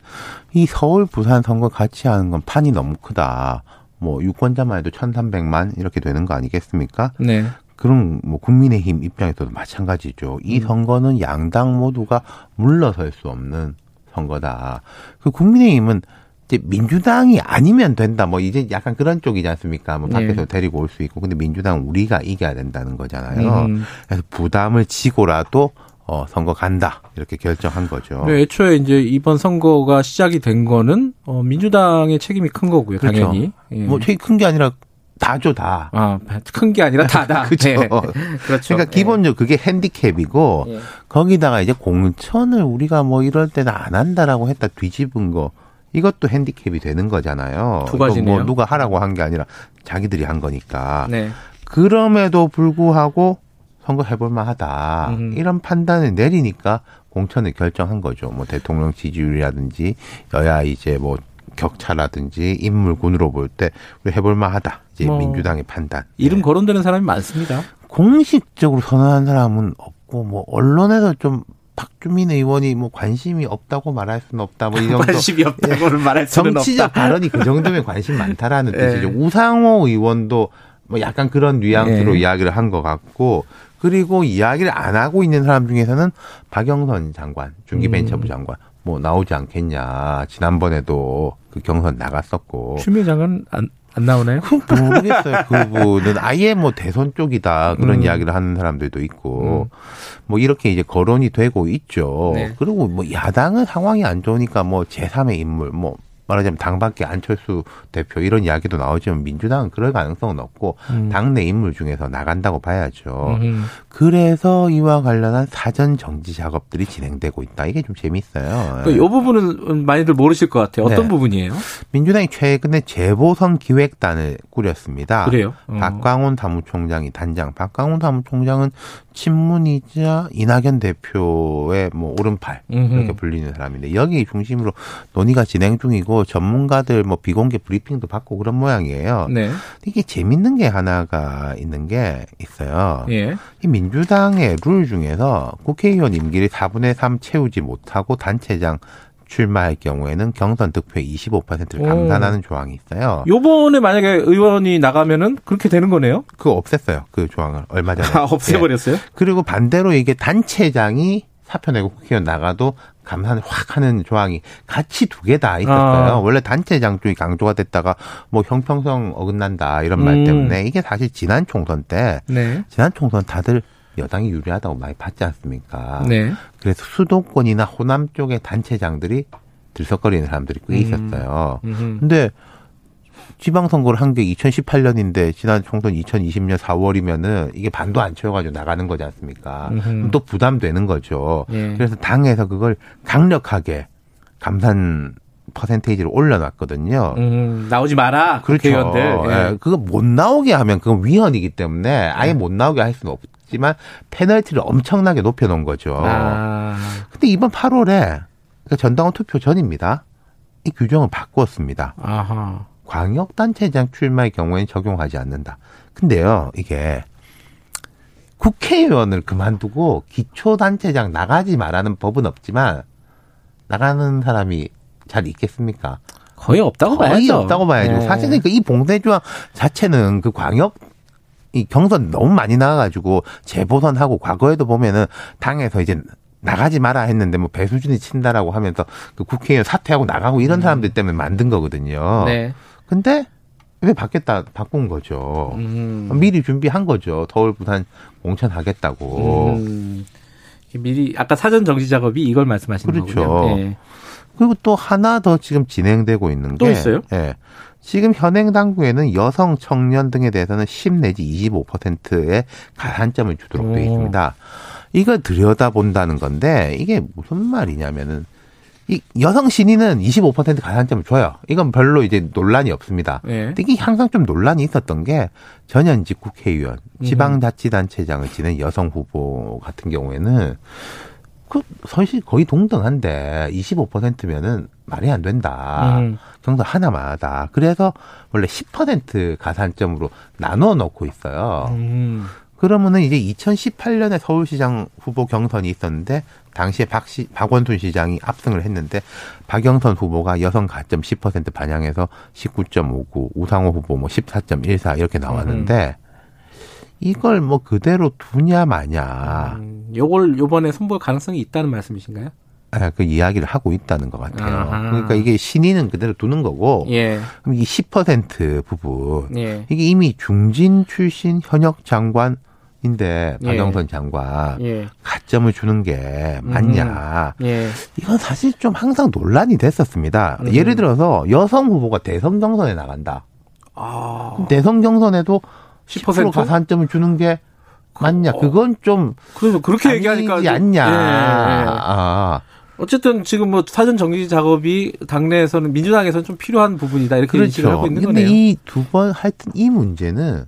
이 서울 부산 선거 같이 하는 건 판이 너무 크다. 뭐 유권자만 해도 1,300만 이렇게 되는 거 아니겠습니까? 네. 그럼 뭐 국민의힘 입장에서도 마찬가지죠. 이 음. 선거는 양당 모두가 물러설 수 없는 선거다. 그 국민의힘은 이제 민주당이 아니면 된다. 뭐 이제 약간 그런 쪽이지 않습니까? 뭐 밖에서 네. 데리고 올 수 있고. 근데 민주당 우리가 이겨야 된다는 거잖아요. 음. 그래서 부담을 지고라도 어, 선거 간다. 이렇게 결정한 거죠. 네, 애초에 이제 이번 선거가 시작이 된 거는 어, 민주당의 책임이 큰 거고요. 그렇죠. 당연히. 예. 뭐 책임 큰 게 아니라 다죠 다. 아, 큰 게 아니라 다다. 그렇죠. 네. 그렇죠. 그러니까 기본적으로 그게 핸디캡이고 네. 거기다가 이제 공천을 우리가 뭐 이럴 때는 안 한다라고 했다 뒤집은 거 이것도 핸디캡이 되는 거잖아요. 두 가지네요. 뭐 누가 하라고 한 게 아니라 자기들이 한 거니까. 네. 그럼에도 불구하고 선거 해볼 만하다. 음. 이런 판단을 내리니까 공천을 결정한 거죠. 뭐 대통령 지지율이라든지 여야 이제 뭐 격차라든지 인물군으로 볼때 우리 해볼 만하다. 이제 뭐 민주당의 판단. 이름 네. 거론되는 사람이 많습니다. 공식적으로 선언한 사람은 없고 뭐 언론에서 좀 박주민 의원이 뭐 관심이 없다고 말할 수는 없다. 뭐이 정도 관심이 없다고는 예. 말할 수는 정치적 없다. 발언이 그 정도면 관심 많다라는 예. 뜻이죠. 우상호 의원도 뭐 약간 그런 뉘앙스로 예. 이야기를 한 것 같고 그리고 이야기를 안 하고 있는 사람 중에서는 박영선 장관, 중기벤처부 음. 장관 뭐 나오지 않겠냐. 지난번에도 그 경선 나갔었고. 추미애 장관 안, 안 나오나요? 모르겠어요. 그분은 아예 뭐 대선 쪽이다 그런 음. 이야기를 하는 사람들도 있고 음. 뭐 이렇게 이제 거론이 되고 있죠. 네. 그리고 뭐 야당은 상황이 안 좋으니까 뭐 제3의 인물 뭐 말하자면 당밖에 안철수 대표 이런 이야기도 나오지만 민주당은 그럴 가능성은 없고 음. 당내 인물 중에서 나간다고 봐야죠. 음. 그래서 이와 관련한 사전 정지 작업들이 진행되고 있다. 이게 좀 재밌어요. 이 부분은 많이들 모르실 것 같아요. 어떤 네. 부분이에요? 민주당이 최근에 재보선 기획단을 꾸렸습니다. 그래요? 어. 박광훈 사무총장이 단장. 박광훈 사무총장은 친문이자 이낙연 대표의 뭐 오른팔 이렇게 불리는 사람인데 여기 중심으로 논의가 진행 중이고 전문가들 뭐 비공개 브리핑도 받고 그런 모양이에요. 네. 이게 재밌는 게 하나가 있는 게 있어요. 예. 이 민주당의 룰 중에서 국회의원 임기를 4분의 3 채우지 못하고 단체장 출마할 경우에는 경선 득표의 25%를 감산하는 오. 조항이 있어요. 요번에 만약에 의원이 나가면은 그렇게 되는 거네요? 그거 없앴어요. 그 조항을 얼마 전에. 아, 없애버렸어요? 예. 그리고 반대로 이게 단체장이 사표 내고 국회의원 나가도 감산을 확 하는 조항이 같이 두 개 다 있었어요. 아. 원래 단체장 쪽이 강조가 됐다가 뭐 형평성 어긋난다 이런 말 음. 때문에 이게 사실 지난 총선 때 네. 지난 총선 다들 여당이 유리하다고 많이 봤지 않습니까? 네. 그래서 수도권이나 호남 쪽의 단체장들이 들썩거리는 사람들이 꽤 음. 있었어요. 음. 근데 지방선거를 한 게 2018년인데 지난 총선 2020년 4월이면은 이게 반도 안 채워가지고 나가는 거지 않습니까? 음흠. 또 부담되는 거죠. 예. 그래서 당에서 그걸 강력하게 감산 퍼센테이지를 올려놨거든요. 음, 나오지 마라. 그렇죠. 예. 예. 그거 못 나오게 하면 그건 위헌이기 때문에 아예 예. 못 나오게 할 수는 없 지만 페널티를 엄청나게 높여놓은 거죠. 아. 근데 이번 8월에 그러니까 전당원 투표 전입니다. 이 규정을 바꾸었습니다. 아하. 광역단체장 출마의 경우에는 적용하지 않는다. 근데요, 이게 국회의원을 그만두고 기초단체장 나가지 말라는 법은 없지만 나가는 사람이 잘 있겠습니까? 거의 없다고 거의 봐야죠. 없다고 봐야죠. 네. 사실은 그 이 봉쇄조항 자체는 그 광역 이 경선 너무 많이 나와가지고 재보선하고 과거에도 보면은 당에서 이제 나가지 마라 했는데 뭐 배수진이 친다라고 하면서 그 국회의원 사퇴하고 나가고 이런 음. 사람들 때문에 만든 거거든요. 네. 근데 왜 바뀌었다 바꾼 거죠. 음. 미리 준비한 거죠. 서울 부산 공천 하겠다고. 음. 미리 아까 사전 정지 작업이 이걸 말씀하시는 그렇죠. 거군요. 네. 그리고 또 하나 더 지금 진행되고 있는 게또 있어요? 예. 지금 현행 당국에는 여성, 청년 등에 대해서는 10 내지 25%의 가산점을 주도록 되어 있습니다. 이걸 들여다본다는 건데 이게 무슨 말이냐면은 이 여성 신인은 25% 가산점을 줘요. 이건 별로 이제 논란이 없습니다. 네. 근데 이게 항상 좀 논란이 있었던 게 전현직 국회의원, 음. 지방자치단체장을 지낸 여성 후보 같은 경우에는 그 사실 거의 동등한데 25%면은 말이 안 된다. 음. 경선 하나마다. 그래서 원래 10% 가산점으로 나눠 놓고 있어요. 음. 그러면은 이제 2018년에 서울시장 후보 경선이 있었는데 당시에 박시, 박원순 시장이 압승을 했는데 박영선 후보가 여성 가점 10% 반영해서 19.59, 우상호 후보 뭐 14.14 이렇게 나왔는데 음. 이걸 뭐 그대로 두냐 마냐. 음, 요걸 요번에 선보일 가능성이 있다는 말씀이신가요? 네, 그 이야기를 하고 있다는 것 같아요. 아하. 그러니까 이게 신인은 그대로 두는 거고, 예. 그럼 이 10% 부분, 예. 이게 이미 중진 출신 현역 장관 인데 예. 박영선 예. 장관 예. 가점을 주는 게 맞냐? 음. 예. 이건 사실 좀 항상 논란이 됐었습니다. 음. 예를 들어서 여성 후보가 대선 경선에 나간다. 아. 대선 경선에도 10% 가산점을 주는 게 맞냐? 어. 그건 좀 그래서 그렇게 얘기하니까 않냐? 예. 아. 어쨌든 지금 뭐 사전 정리 작업이 당내에서는 민주당에서는 좀 필요한 부분이다 이렇게 그렇죠. 인식을 하고 있는 근데 거네요. 이두 번 하여튼 이 문제는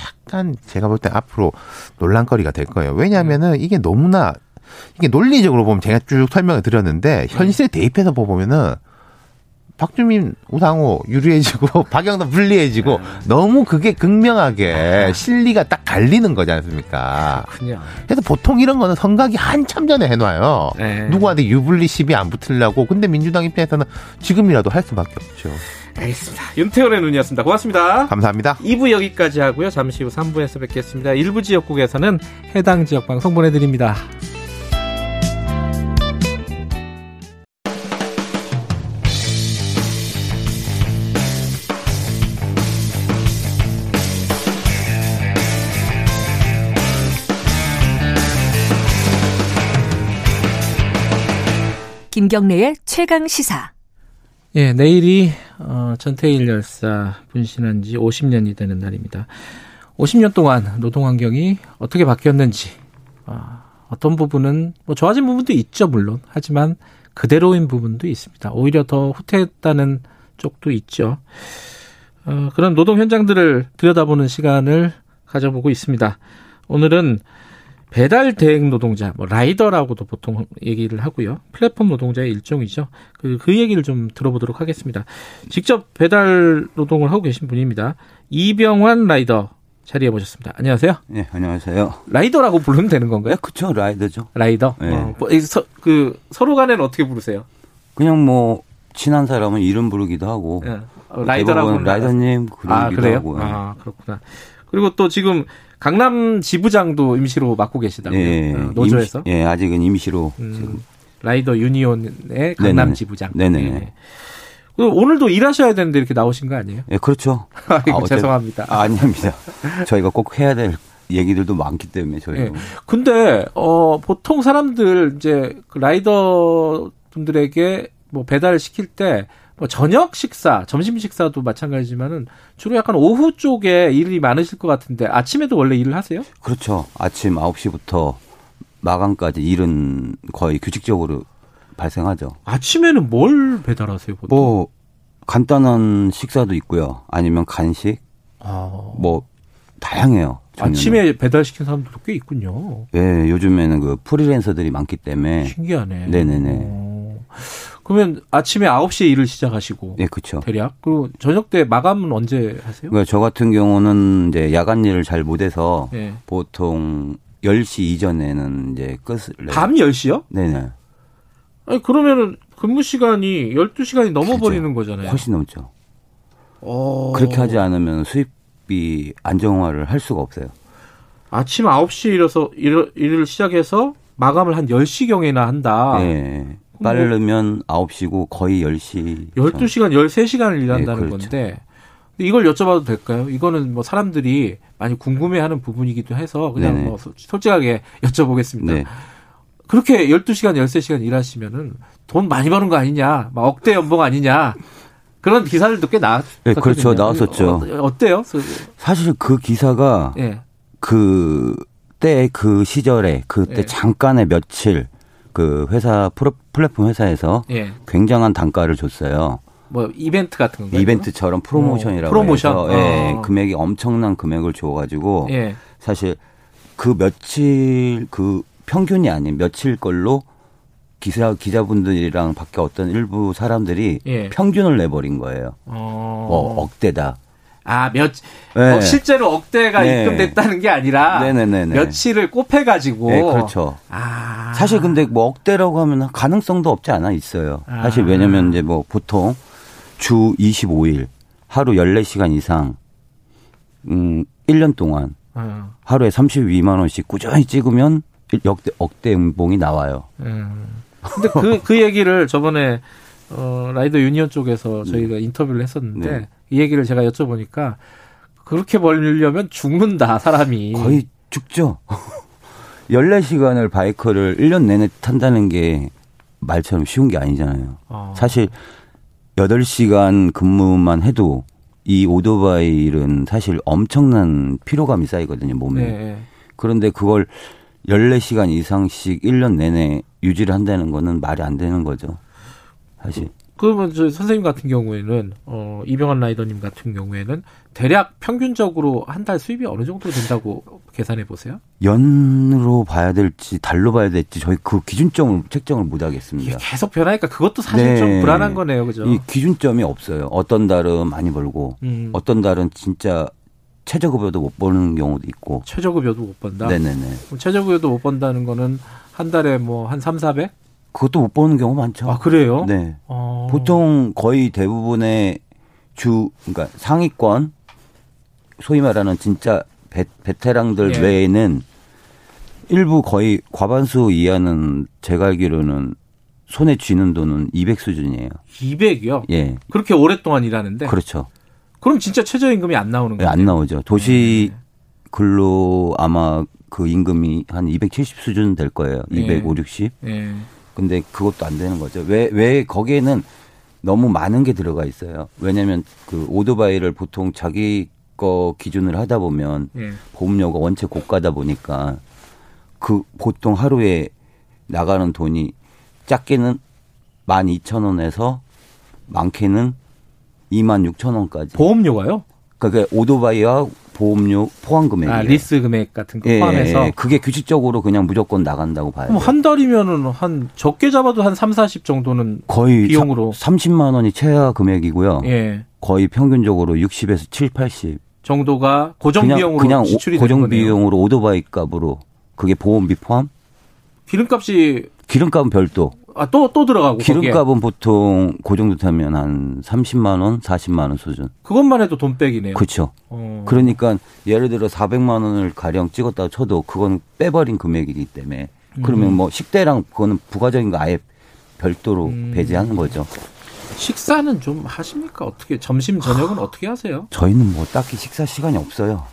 약간 제가 볼 때 앞으로 논란거리가 될 거예요. 왜냐하면은 이게 너무나 이게 논리적으로 보면 제가 쭉 설명을 드렸는데 현실에 대입해서 보면은 박주민, 우상호 유리해지고 박영도 불리해지고 네. 너무 그게 극명하게 실리가 딱 갈리는 거지 않습니까? 그렇군요. 그래서 보통 이런 거는 선각이 한참 전에 해놔요. 네. 누구한테 유불리 시비 안 붙으려고. 근데 민주당 입장에서는 지금이라도 할 수밖에 없죠. 알겠습니다. 윤태원의 눈이었습니다. 고맙습니다. 감사합니다. 2부 여기까지 하고요. 잠시 후 3부에서 뵙겠습니다. 일부 지역국에서는 해당 지역 방송 보내드립니다. 김경래의 최강 시사. 예, 내일이 어, 전태일 열사 분신한 지 50년이 되는 날입니다. 50년 동안 노동 환경이 어떻게 바뀌었는지 어, 어떤 부분은 뭐 좋아진 부분도 있죠 물론 하지만 그대로인 부분도 있습니다. 오히려 더 후퇴했다는 쪽도 있죠. 어, 그런 노동 현장들을 들여다보는 시간을 가져보고 있습니다. 오늘은 배달 대행 노동자, 뭐 라이더라고도 보통 얘기를 하고요. 플랫폼 노동자의 일종이죠. 그, 그 얘기를 좀 들어보도록 하겠습니다. 직접 배달 노동을 하고 계신 분입니다. 이병환 라이더 자리해 보셨습니다. 안녕하세요. 네, 안녕하세요. 라이더라고 부르면 되는 건가요? 네, 그렇죠. 라이더죠. 라이더. 네. 어, 뭐, 서, 그 서로 간에는 어떻게 부르세요? 그냥 뭐 친한 사람은 이름 부르기도 하고. 네. 어, 라이더라고 라이더님 부르기도 아, 그래요? 하고. 아, 그렇구나. 그리고 또 지금 강남 지부장도 임시로 맡고 계시다고요. 예, 어, 노조에서. 임시, 예, 아직은 임시로. 음, 라이더 유니온의 강남 네네. 지부장. 네네. 네. 오늘도 일하셔야 되는데 이렇게 나오신 거 아니에요? 예, 그렇죠. 아이고, 아, 죄송합니다. 아, 아닙니다. 저희가 꼭 해야 될 얘기들도 많기 때문에 저희가. 예. 근데 어 보통 사람들 이제 그 라이더 분들에게 뭐 배달 시킬 때 뭐 저녁 식사, 점심 식사도 마찬가지지만은 주로 약간 오후 쪽에 일이 많으실 것 같은데 아침에도 원래 일을 하세요? 그렇죠. 아침 9시부터 마감까지 일은 거의 규칙적으로 발생하죠. 아침에는 뭘 배달하세요? 보통? 뭐 간단한 식사도 있고요. 아니면 간식. 아. 뭐 다양해요. 종류는. 아침에 배달시킨 사람들도 꽤 있군요. 네, 요즘에는 그 프리랜서들이 많기 때문에. 신기하네. 네네네. 오. 그러면 아침에 9시에 일을 시작하시고. 네, 그렇죠. 대략. 그리고 저녁 때 마감은 언제 하세요? 그러니까 저 같은 경우는 이제 야간 일을 잘 못 해서 네. 보통 10시 이전에는 이제 끝을. 밤 10시요? 네 네. 아니, 그러면은 근무 시간이 12시간이 넘어 버리는 그렇죠. 거잖아요. 훨씬 넘죠. 오. 어. 그렇게 하지 않으면 수입이 안정화를 할 수가 없어요. 아침 9시에 일어서 일, 일을 시작해서 마감을 한 10시경에나 한다. 네. 빠르면 9시고 거의 10시. 12시간, 13시간을 일한다는 네, 그렇죠. 건데 이걸 여쭤봐도 될까요? 이거는 뭐 사람들이 많이 궁금해하는 부분이기도 해서 그냥 네네. 뭐 솔직하게 여쭤보겠습니다. 네. 그렇게 12시간, 13시간 일하시면은 돈 많이 버는 거 아니냐, 막 억대 연봉 아니냐. 그런 기사들도 꽤 나왔 네, 그렇죠. 나왔었죠. 어, 때요 사실 그 기사가 네. 그때 그 시절에 그때 네. 잠깐의 며칠 그 회사 플랫폼 회사에서 예. 굉장한 단가를 줬어요. 뭐 이벤트 같은 건가요? 이벤트처럼 프로모션이라고 어, 프로모션? 해서 예, 어. 금액이 엄청난 금액을 줘가지고 예. 사실 그 며칠 그 평균이 아닌 며칠 걸로 기사 기자분들이랑 밖에 어떤 일부 사람들이 예. 평균을 내버린 거예요. 어. 뭐 억대다. 아, 몇, 네. 어, 실제로 억대가 네. 입금됐다는 게 아니라 네네네네. 며칠을 꼽해가지고. 네, 그렇죠. 아. 사실 근데 뭐 억대라고 하면 가능성도 없지 않아 있어요. 아. 사실 왜냐면 이제 뭐 보통 주 25일 하루 14시간 이상 음 1년 동안 아. 하루에 32만 원씩 꾸준히 찍으면 역대 억대 연봉이 나와요. 음. 근데 그, 그 얘기를 저번에 어, 라이더 유니언 쪽에서 저희가 네. 인터뷰를 했었는데 네. 이 얘기를 제가 여쭤보니까 그렇게 벌려면 죽는다, 사람이. 거의 죽죠. 14시간을 바이크를 1년 내내 탄다는 게 말처럼 쉬운 게 아니잖아요. 어. 사실 8시간 근무만 해도 이 오토바이 일은 사실 엄청난 피로감이 쌓이거든요, 몸에. 네. 그런데 그걸 14시간 이상씩 1년 내내 유지를 한다는 거는 말이 안 되는 거죠. 사실. 그러면 저 선생님 같은 경우에는 어 이병헌 라이더님 같은 경우에는 대략 평균적으로 한 달 수입이 어느 정도 된다고 계산해 보세요? 연으로 봐야 될지 달로 봐야 될지 저희 그 기준점을 책정을 못 하겠습니다. 계속 변하니까 그것도 사실 네. 좀 불안한 거네요, 그죠? 이 기준점이 없어요. 어떤 달은 많이 벌고 음. 어떤 달은 진짜 최저급여도 못 버는 경우도 있고. 최저급여도 못 번다? 네네네. 최저급여도 못 번다는 거는 한 달에 뭐한 3, 400? 그것도 못 버는 경우 많죠. 아, 그래요? 네. 어. 보통 거의 대부분의 주, 그러니까 상위권, 소위 말하는 진짜 베, 베테랑들 예. 외에는 일부 거의 과반수 이하는 제가 알기로는 손에 쥐는 돈은 200 수준이에요. 200이요? 예. 그렇게 오랫동안 일하는데? 그렇죠. 그럼 진짜 최저임금이 안 나오는 거예요? 네, 안 나오죠. 도시 네. 근로 아마 그 임금이 한 270 수준 될 거예요. 250, 60. 네. 근데 그것도 안 되는 거죠. 왜, 왜 거기에는 너무 많은 게 들어가 있어요. 왜냐면 그 오토바이를 보통 자기 거 기준을 하다 보면 네. 보험료가 원체 고가다 보니까 그 보통 하루에 나가는 돈이 작게는 12,000원에서 많게는 26,000원까지. 보험료가요? 그러니까 오토바이와 보험료 포함 금액. 아, 리스 금액 같은 거 예, 포함해서. 예, 그게 규칙적으로 그냥 무조건 나간다고 봐요. 그럼 한 달이면은 한 적게 잡아도 한 3, 40 정도는 거의 비용으로 30만 원이 최하 금액이고요. 예. 거의 평균적으로 60에서 7, 80 정도가 고정 비용으로 그냥 지출이 고정 비용으로 오토바이 값으로 그게 보험비 포함? 기름값이 기름값은 별도. 아, 또, 또 들어가고. 기름값은 거기에. 보통 그 정도 타면 한 30만원, 40만원 수준. 그것만 해도 돈 빼기네요. 그렇죠. 어. 그러니까 예를 들어 400만원을 가령 찍었다 쳐도 그건 빼버린 금액이기 때문에 그러면 음. 뭐 식대랑 그거는 부가적인 거 아예 별도로 음. 배제하는 거죠. 식사는 좀 하십니까? 어떻게, 점심, 저녁은 어떻게 하세요? 저희는 뭐 딱히 식사 시간이 없어요.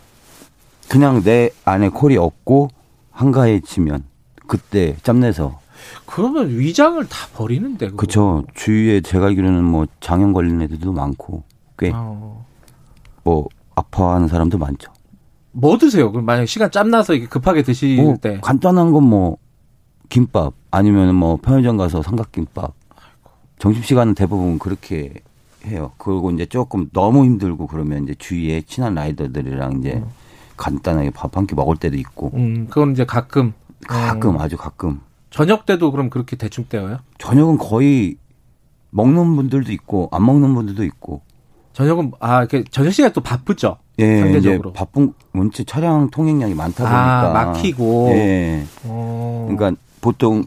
그냥 내 안에 콜이 없고 한가해지면 그때 짬내서 그러면 위장을 다 버리는데. 그렇죠. 주위에 제가 알기로는 뭐 장염 걸린 애들도 많고 꽤뭐 어. 아파하는 사람도 많죠. 뭐 드세요? 그럼 만약 시간 짬나서 급하게 드실 뭐 때 간단한 건 뭐 김밥 아니면 뭐 편의점 가서 삼각김밥. 점심 시간은 대부분 그렇게 해요. 그리고 이제 조금 너무 힘들고 그러면 이제 주위에 친한 라이더들이랑 이제 음. 간단하게 밥 한 끼 먹을 때도 있고. 음, 그건 이제 가끔. 가끔 어. 아주 가끔. 저녁 때도 그럼 그렇게 대충 때워요? 저녁은 거의 먹는 분들도 있고 안 먹는 분들도 있고. 저녁은 아 저녁 시간 또 바쁘죠. 예, 상대적으로. 바쁜 원체 차량 통행량이 많다 아, 보니까 아, 막히고. 예. 오. 어. 그러니까 보통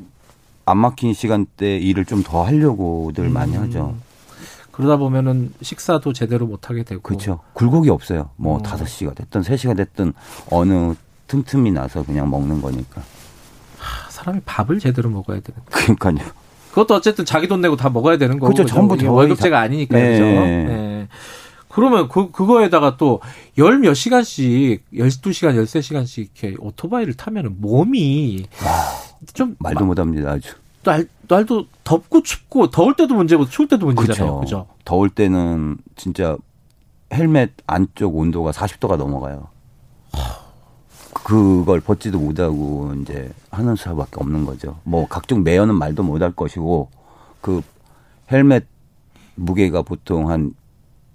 안 막힌 시간대 일을 좀 더 하려고들 음. 많이 하죠. 그러다 보면은 식사도 제대로 못 하게 되고. 그렇죠. 굴곡이 없어요. 뭐 어. 다섯 어. 시가 됐든 세 시가 됐든 어느 틈틈이 나서 그냥 먹는 거니까. 사람이 밥을 제대로 먹어야 되는데. 그러니까요. 그것도 어쨌든 자기 돈 내고 다 먹어야 되는 거고. 그렇죠. 전부 다 월급제가 아니니까 네. 그죠. 네. 그러면 그, 그거에다가 또 열 몇 시간씩, 열두 시간, 열세 시간씩 이렇게 오토바이를 타면은 몸이 좀. 말도 못 합니다, 아주. 날, 날도 덥고 춥고, 더울 때도 문제고, 추울 때도 문제잖아요. 그죠? 더울 때는 진짜 헬멧 안쪽 온도가 40도가 넘어가요. 그걸 벗지도 못하고 이제 하는 수밖에 없는 거죠. 뭐 각종 매연은 말도 못할 것이고 그 헬멧 무게가 보통 한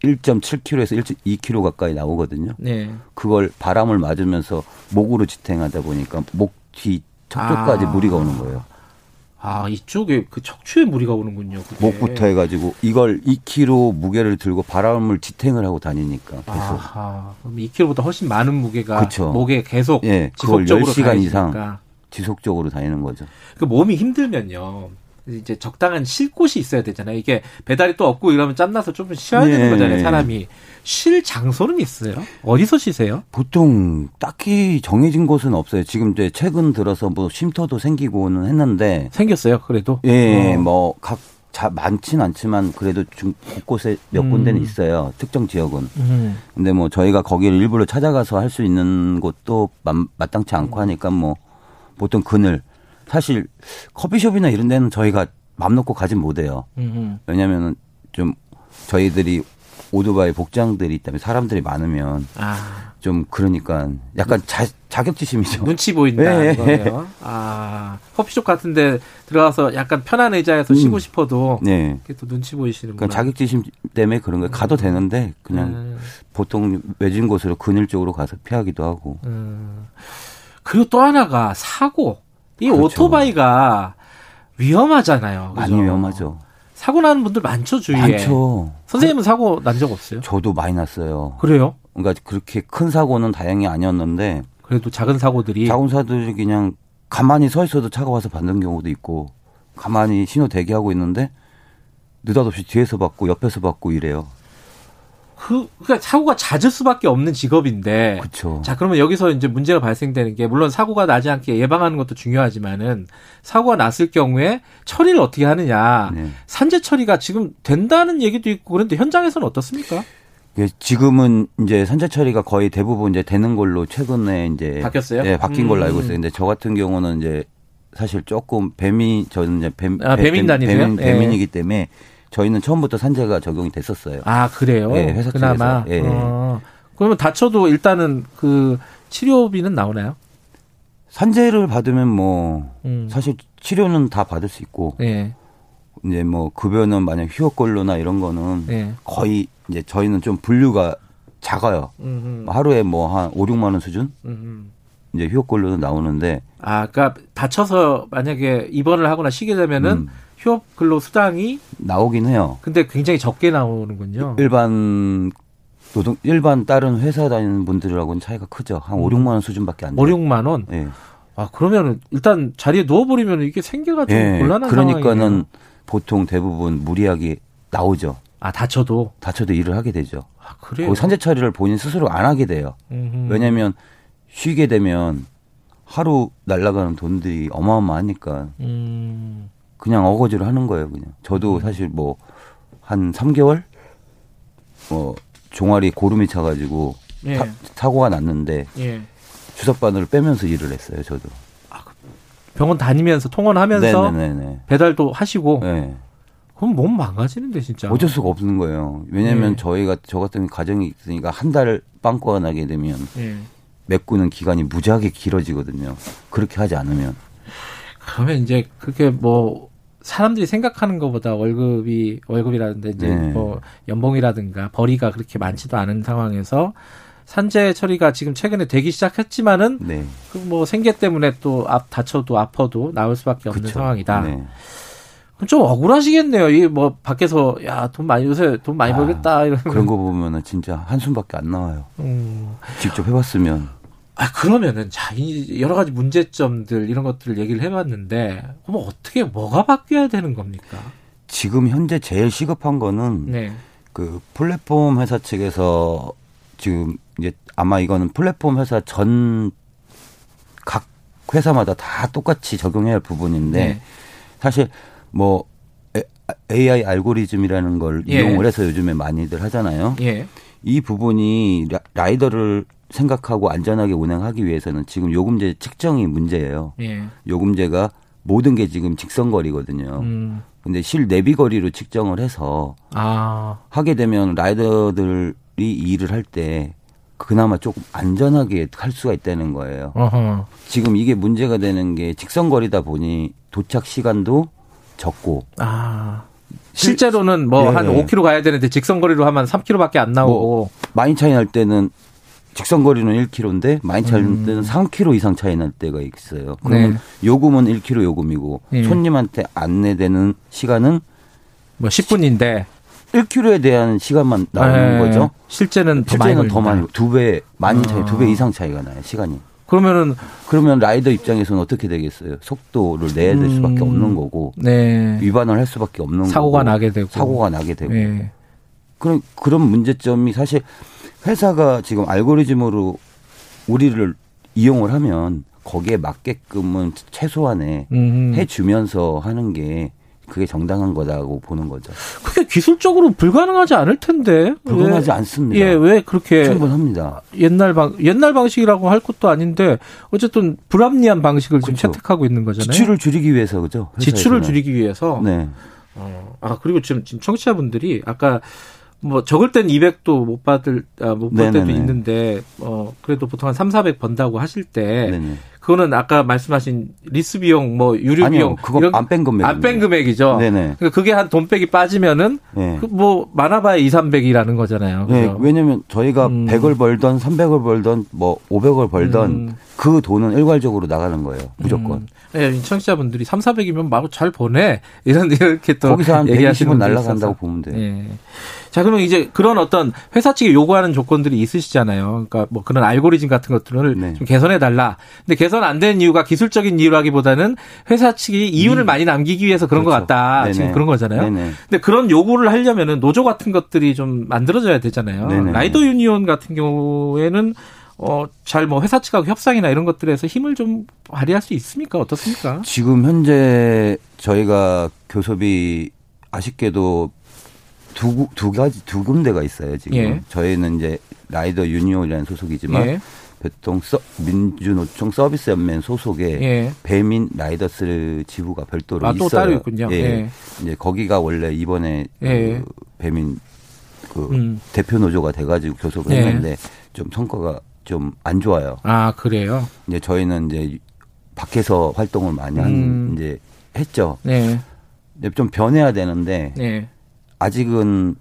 1.7kg에서 1.2kg 가까이 나오거든요. 네. 그걸 바람을 맞으면서 목으로 지탱하다 보니까 목 뒤 척추까지 아. 무리가 오는 거예요. 아, 이쪽에 그 척추에 무리가 오는군요. 그게. 목부터 해가지고 이걸 2kg 무게를 들고 바람을 지탱을 하고 다니니까 계속. 아하, 그럼 2kg보다 훨씬 많은 무게가 그쵸. 목에 계속 예, 지속적으로 10시간 이상 지속적으로 다니는 거죠. 그 몸이 힘들면요. 이제 적당한 쉴 곳이 있어야 되잖아요. 이게 배달이 또 없고 이러면 짬나서 좀 쉬어야 네. 되는 거잖아요. 사람이 쉴 장소는 있어요? 어디서 쉬세요? 보통 딱히 정해진 곳은 없어요. 지금 이제 최근 들어서 뭐 쉼터도 생기고는 했는데 생겼어요. 그래도 예, 어. 뭐각 자, 많진 않지만 그래도 좀 곳곳에 몇 음. 군데는 있어요. 특정 지역은. 음. 근데 뭐 저희가 거기를 일부러 찾아가서 할 수 있는 곳도 마땅치 않고 하니까 뭐 보통 그늘 사실 커피숍이나 이런 데는 저희가 맘 놓고 가진 못해요. 왜냐면은 좀 저희들이 오토바이 복장들이 있다면 사람들이 많으면 아. 좀 그러니까 약간 자, 자격지심이죠. 눈치 보인다 네. 거예요. 아 커피숍 같은데 들어가서 약간 편한 의자에서 음. 쉬고 싶어도 네. 또 눈치 보이시는 그러니까 자격지심 때문에 그런 거예요. 가도 음. 되는데 그냥 음. 보통 외진 곳으로 근일적으로 가서 피하기도 하고. 음. 그리고 또 하나가 사고. 이 그렇죠. 오토바이가 위험하잖아요. 그죠? 많이 위험하죠. 사고 나는 분들 많죠 주위에. 많죠. 선생님은 사고 난 적 없어요? 저도 많이 났어요. 그래요? 그러니까 그렇게 큰 사고는 다행히 아니었는데 그래도 작은 사고들이 작은 사고들이 그냥 가만히 서 있어도 차가 와서 받는 경우도 있고 가만히 신호 대기하고 있는데 느닷없이 뒤에서 받고 옆에서 받고 이래요. 그, 그러니까 사고가 잦을 수밖에 없는 직업인데. 그렇죠. 자, 그러면 여기서 이제 문제가 발생되는 게 물론 사고가 나지 않게 예방하는 것도 중요하지만은 사고가 났을 경우에 처리를 어떻게 하느냐. 네. 산재 처리가 지금 된다는 얘기도 있고 그런데 현장에서는 어떻습니까? 예, 지금은 이제 산재 처리가 거의 대부분 이제 되는 걸로 최근에 이제 바뀌었어요? 예, 바뀐 음. 걸로 알고 있어요. 근데 저 같은 경우는 이제 사실 조금 뱀이 저는 이제 뱀, 아, 뱀인단이세요? 뱀인, 뱀인이기 예. 때문에 저희는 처음부터 산재가 적용이 됐었어요. 아 그래요? 네, 회사 그나마. 예. 어. 그러면 다쳐도 일단은 그 치료비는 나오나요? 산재를 받으면 뭐 음. 사실 치료는 다 받을 수 있고 예. 이제 뭐 급여는 만약 휴업권로나 이런 거는 예. 거의 이제 저희는 좀 분류가 작아요. 음흠. 하루에 뭐 한 5, 6만 원 수준? 음흠. 이제 휴업권로는 나오는데 아, 그러니까 다쳐서 만약에 입원을 하거나 쉬게 되면은 음. 휴업 근로 수당이 나오긴 해요. 근데 굉장히 적게 나오는군요. 일반 노동 일반 다른 회사 다니는 분들하고는 차이가 크죠. 한 음. 5, 6만 원 수준밖에 안 돼요. 5, 6만 원? 예. 네. 아, 그러면 일단 자리에 누워 버리면 이게 생계가 좀 네. 곤란한 그러니까는 상황이에요. 보통 대부분 무리하게 나오죠. 아, 다쳐도 다쳐도 일을 하게 되죠. 아, 그래요. 산재 처리를 본인 스스로 안 하게 돼요. 음흠. 왜냐면 쉬게 되면 하루 날라가는 돈들이 어마어마하니까. 음. 그냥 어거지로 하는 거예요, 그냥. 저도 음. 사실 뭐 한 3개월 뭐 종아리 고름이 차 가지고 예. 타, 사고가 났는데 예. 주사바늘을 빼면서 일을 했어요, 저도. 아, 그 병원 다니면서 통원하면서 네네네네. 배달도 하시고. 네. 그럼 몸 망가지는데 진짜. 어쩔 수가 없는 거예요. 왜냐하면 네. 저희가 저 같은 가정이 있으니까 한 달 빵꾸가 나게 되면 네. 메꾸는 기간이 무지하게 길어지거든요. 그렇게 하지 않으면. 그러면 이제 그게 뭐 사람들이 생각하는 것보다 월급이 월급이라든지 이제 네. 뭐 연봉이라든가 벌이가 그렇게 많지도 않은 상황에서 산재 처리가 지금 최근에 되기 시작했지만은 네. 그뭐 생계 때문에 또 앞 다쳐도 아파도 나올 수밖에 없는 그쵸. 상황이다. 네. 그럼 좀 억울하시겠네요. 이 뭐 밖에서 야 돈 많이 요새 돈 많이 아, 벌겠다 이런 그런 거 보면은 진짜 한숨밖에 안 나와요. 음. 직접 해봤으면. 아, 그러면은, 자, 이 여러 가지 문제점들, 이런 것들을 얘기를 해봤는데, 그럼 어떻게, 뭐가 바뀌어야 되는 겁니까? 지금 현재 제일 시급한 거는, 네. 그 플랫폼 회사 측에서 지금 이제 아마 이거는 플랫폼 회사 전 각 회사마다 다 똑같이 적용해야 할 부분인데, 네. 사실 뭐, AI 알고리즘이라는 걸 예. 이용을 해서 요즘에 많이들 하잖아요. 예. 이 부분이 라이더를 생각하고 안전하게 운행하기 위해서는 지금 요금제 측정이 문제예요. 예. 요금제가 모든 게 지금 직선거리거든요. 음. 근데 실 내비 거리로 측정을 해서 아. 하게 되면 라이더들이 일을 할 때 그나마 조금 안전하게 할 수가 있다는 거예요. 어허. 지금 이게 문제가 되는 게 직선 거리다 보니 도착 시간도 적고 아. 실제로는 뭐한 네. 5km 가야 되는데 직선 거리로 하면 3km밖에 안 나오고 뭐 많이 차이 날 때는 직선 거리는 1km인데 많이 차이 날 때는 3km 이상 차이 날 때가 있어요. 그러면 네. 요금은 1km 요금이고 네. 손님한테 안내되는 시간은 뭐 10분인데 1km에 대한 시간만 나오는 네. 거죠. 실제는 더 실제는 많이 더 많이 두 배 많이 차이 두 배 이상 차이가 나요 시간이. 그러면은 그러면 라이더 입장에서는 어떻게 되겠어요? 속도를 내야 될 수밖에 음. 없는 거고 네. 위반을 할 수밖에 없는 사고가 거고, 나게 되고 사고가 나게 되고 네. 그런 그런 문제점이 사실 회사가 지금 알고리즘으로 우리를 이용을 하면 거기에 맞게끔은 최소한의 음. 해주면서 하는 게 그게 정당한 거다고 보는 거죠. 그게 기술적으로 불가능하지 않을 텐데. 불가능하지 왜, 않습니다. 예, 왜 그렇게 충분합니다. 옛날 방 옛날 방식이라고 할 것도 아닌데 어쨌든 불합리한 방식을 그렇죠. 지금 채택하고 있는 거잖아요. 지출을 줄이기 위해서 그죠? 지출을 줄이기 위해서. 네. 어, 아 그리고 지금 지금 청취자분들이 아까 뭐 적을 땐 200도 못 받을 아, 못벌 때도 있는데 어 그래도 보통 한 3, 400 번다고 하실 때 네네. 그거는 아까 말씀하신 리스 비용 뭐 유류 아니요, 비용 그거 안 뺀 금액 안 뺀 금액이죠. 네네. 그러니까 그게 한돈 빼기 빠지면은 네. 그뭐 많아봐야 2, 300이라는 거잖아요. 네? 네, 왜냐면 저희가 음. 100을 벌던 300을 벌던 뭐 500을 벌던 음. 그 돈은 일괄적으로 나가는 거예요. 무조건. 음. 네, 청취자분들이 3, 400이면 마구 잘 보내. 이런 이렇게 또 거기서 한 120은 날라간다고 보면 돼요. 네. 자, 그러면 이제 그런 어떤 회사 측이 요구하는 조건들이 있으시잖아요. 그러니까 뭐 그런 알고리즘 같은 것들을 네. 좀 개선해 달라. 근데 개선 안 된 이유가 기술적인 이유라기보다는 회사 측이 이윤을 음. 많이 남기기 위해서 그런 그렇죠. 것 같다. 네네. 지금 그런 거잖아요. 네네. 근데 그런 요구를 하려면은 노조 같은 것들이 좀 만들어져야 되잖아요. 네네. 라이더 유니온 같은 경우에는 어, 잘 뭐 회사 측하고 협상이나 이런 것들에서 힘을 좀 발휘할 수 있습니까? 어떻습니까? 지금 현재 저희가 교섭이 아쉽게도 두, 두 가지, 두 군데가 있어요, 지금. 예. 저희는 이제 라이더 유니온이라는 소속이지만 예. 보통 서, 민주노총 서비스 연맹 소속의 예. 배민 라이더스 지부가 별도로 아, 있어요. 또 따로 있군요. 예. 예. 이제 거기가 원래 이번에 예. 그 배민 그 음. 대표 노조가 돼가지고 교섭을 예. 했는데 좀 성과가 좀 안 좋아요. 아 그래요? 이제 저희는 이제 밖에서 활동을 많이 한 음. 이제 했죠. 네. 좀 변해야 되는데 네. 아직은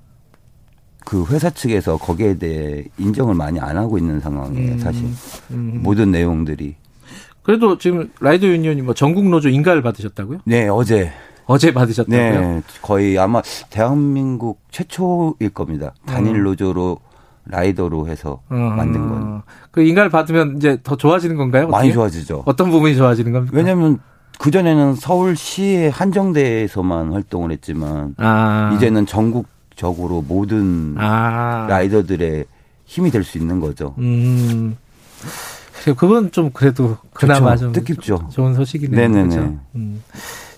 그 회사 측에서 거기에 대해 인정을 많이 안 하고 있는 상황이에요, 음, 사실. 음. 모든 내용들이. 그래도 지금 라이더 유니온이 뭐 전국 노조 인가를 받으셨다고요? 네, 어제. 어제 받으셨다고요? 네, 거의 아마 대한민국 최초일 겁니다. 단일 어. 노조로 라이더로 해서 어. 만든 건. 그 인가를 받으면 이제 더 좋아지는 건가요? 어떻게? 많이 좋아지죠. 어떤 부분이 좋아지는 겁니까? 왜냐하면 그 전에는 서울시의 한정대에서만 활동을 했지만 아. 이제는 전국적으로 모든 아. 라이더들의 힘이 될 수 있는 거죠. 음. 그건 좀 그래도 그나마 그렇죠. 좀 뜻깊죠. 좋은 소식이네요. 네네네. 그렇죠? 음.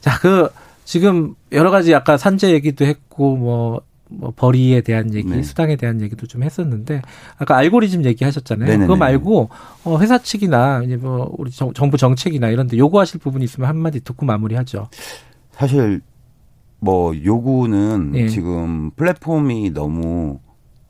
자, 그 지금 여러 가지 아까 산재 얘기도 했고 뭐 뭐 벌이에 대한 얘기, 네. 수당에 대한 얘기도 좀 했었는데 아까 알고리즘 얘기하셨잖아요. 네네네. 그거 말고 어 회사 측이나 이제 뭐 우리 정, 부 정책이나 이런데 요구하실 부분이 있으면 한마디 듣고 마무리하죠. 사실 뭐 요구는 예. 지금 플랫폼이 너무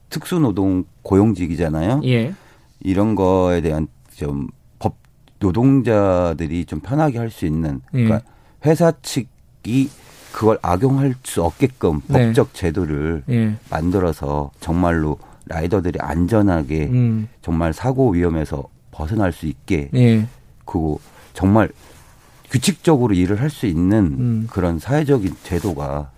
특수노동 고용직이잖아요. 예. 이런 거에 대한 좀 법 노동자들이 좀 편하게 할 수 있는 그러니까 예. 회사 측이 그걸 악용할 수 없게끔 네. 법적 제도를 예. 만들어서 정말로 라이더들이 안전하게 음. 정말 사고 위험에서 벗어날 수 있게 예. 그리고 정말 규칙적으로 일을 할 수 있는 음. 그런 사회적인 제도가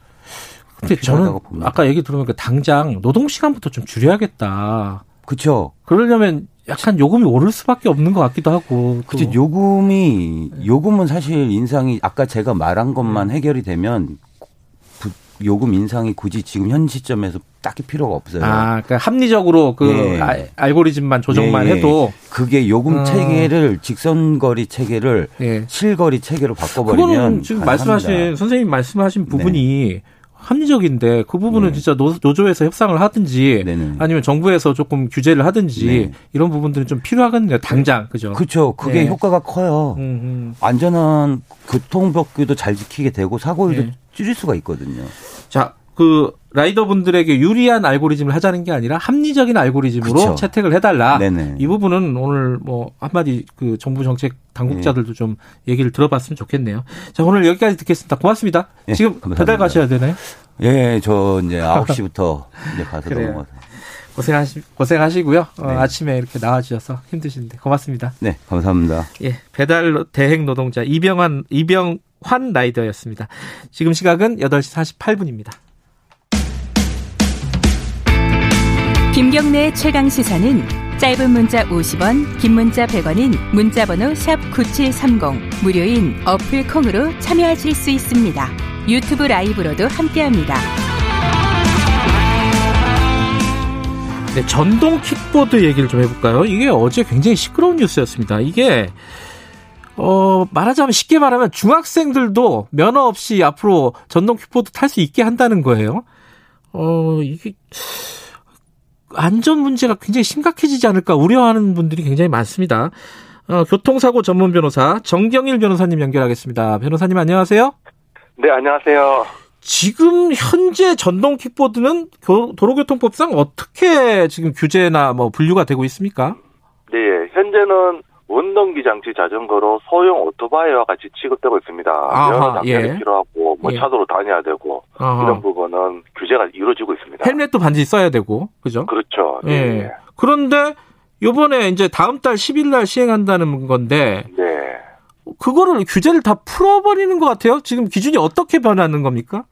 근데 저는 아까 얘기 들어보니까 당장 노동 시간부터 좀 줄여야겠다. 그렇죠. 그러려면 약간 요금이 오를 수밖에 없는 것 같기도 하고. 그치, 요금이, 요금은 사실 인상이 아까 제가 말한 것만 네. 해결이 되면 요금 인상이 굳이 지금 현 시점에서 딱히 필요가 없어요. 아, 그러니까 합리적으로 그 예. 아, 알고리즘만 조정만 예. 해도 그게 요금 어. 체계를 직선거리 체계를 예. 실거리 체계로 바꿔버리면 지금 말씀하신 선생님 말씀하신 부분이 네. 합리적인데 그 부분은 네. 진짜 노, 조에서 협상을 하든지 네네. 아니면 정부에서 조금 규제를 하든지 네. 이런 부분들은 좀 필요하거든요. 당장 그죠? 그렇죠. 그게 네. 효과가 커요. 음, 음. 안전한 교통법규도 잘 지키게 되고 사고율도 네. 줄일 수가 있거든요. 자, 그 라이더분들에게 유리한 알고리즘을 하자는 게 아니라 합리적인 알고리즘으로 그쵸. 채택을 해달라. 네네. 이 부분은 오늘 뭐 한마디 그 정부 정책 당국자들도 네. 좀 얘기를 들어봤으면 좋겠네요. 자, 오늘 여기까지 듣겠습니다. 고맙습니다. 네, 지금 감사합니다. 배달 가셔야 되나요? 예, 저 이제 9시부터 이제 가서 넘어가서. 고생하시, 고생하시고요. 어, 네. 어, 아침에 이렇게 나와주셔서 힘드신데 고맙습니다. 네, 감사합니다. 예, 배달 대행 노동자 이병환, 이병환 라이더였습니다. 지금 시각은 8시 48분입니다. 김경래의 최강 시사는 짧은 문자 50원, 긴 문자 100원인 문자번호 샵 #9730 무료인 어플 콩으로 참여하실 수 있습니다. 유튜브 라이브로도 함께합니다. 네, 전동 킥보드 얘기를 좀 해볼까요? 이게 어제 굉장히 시끄러운 뉴스였습니다. 이게 어, 말하자면 쉽게 말하면 중학생들도 면허 없이 앞으로 전동 킥보드 탈 수 있게 한다는 거예요. 어, 이게 안전 문제가 굉장히 심각해지지 않을까 우려하는 분들이 굉장히 많습니다. 어, 교통사고 전문 변호사 정경일 변호사님 연결하겠습니다. 변호사님 안녕하세요. 네, 안녕하세요. 지금 현재 전동 킥보드는 도로교통법상 어떻게 지금 규제나 뭐 분류가 되고 있습니까? 네, 현재는 원동기 장치 자전거로 소형 오토바이와 같이 취급되고 있습니다. 여러 장비가 예. 필요하고 뭐 예. 차도로 다녀야 되고 아하. 이런 부분은 규제가 이루어지고 있습니다. 헬멧도 반드시 써야 되고 그죠? 그렇죠. 예. 예. 그런데 요번에 이제 다음 달 10일 날 시행한다는 건데 네. 그거를 규제를 다 풀어버리는 것 같아요. 지금 기준이 어떻게 변하는 겁니까?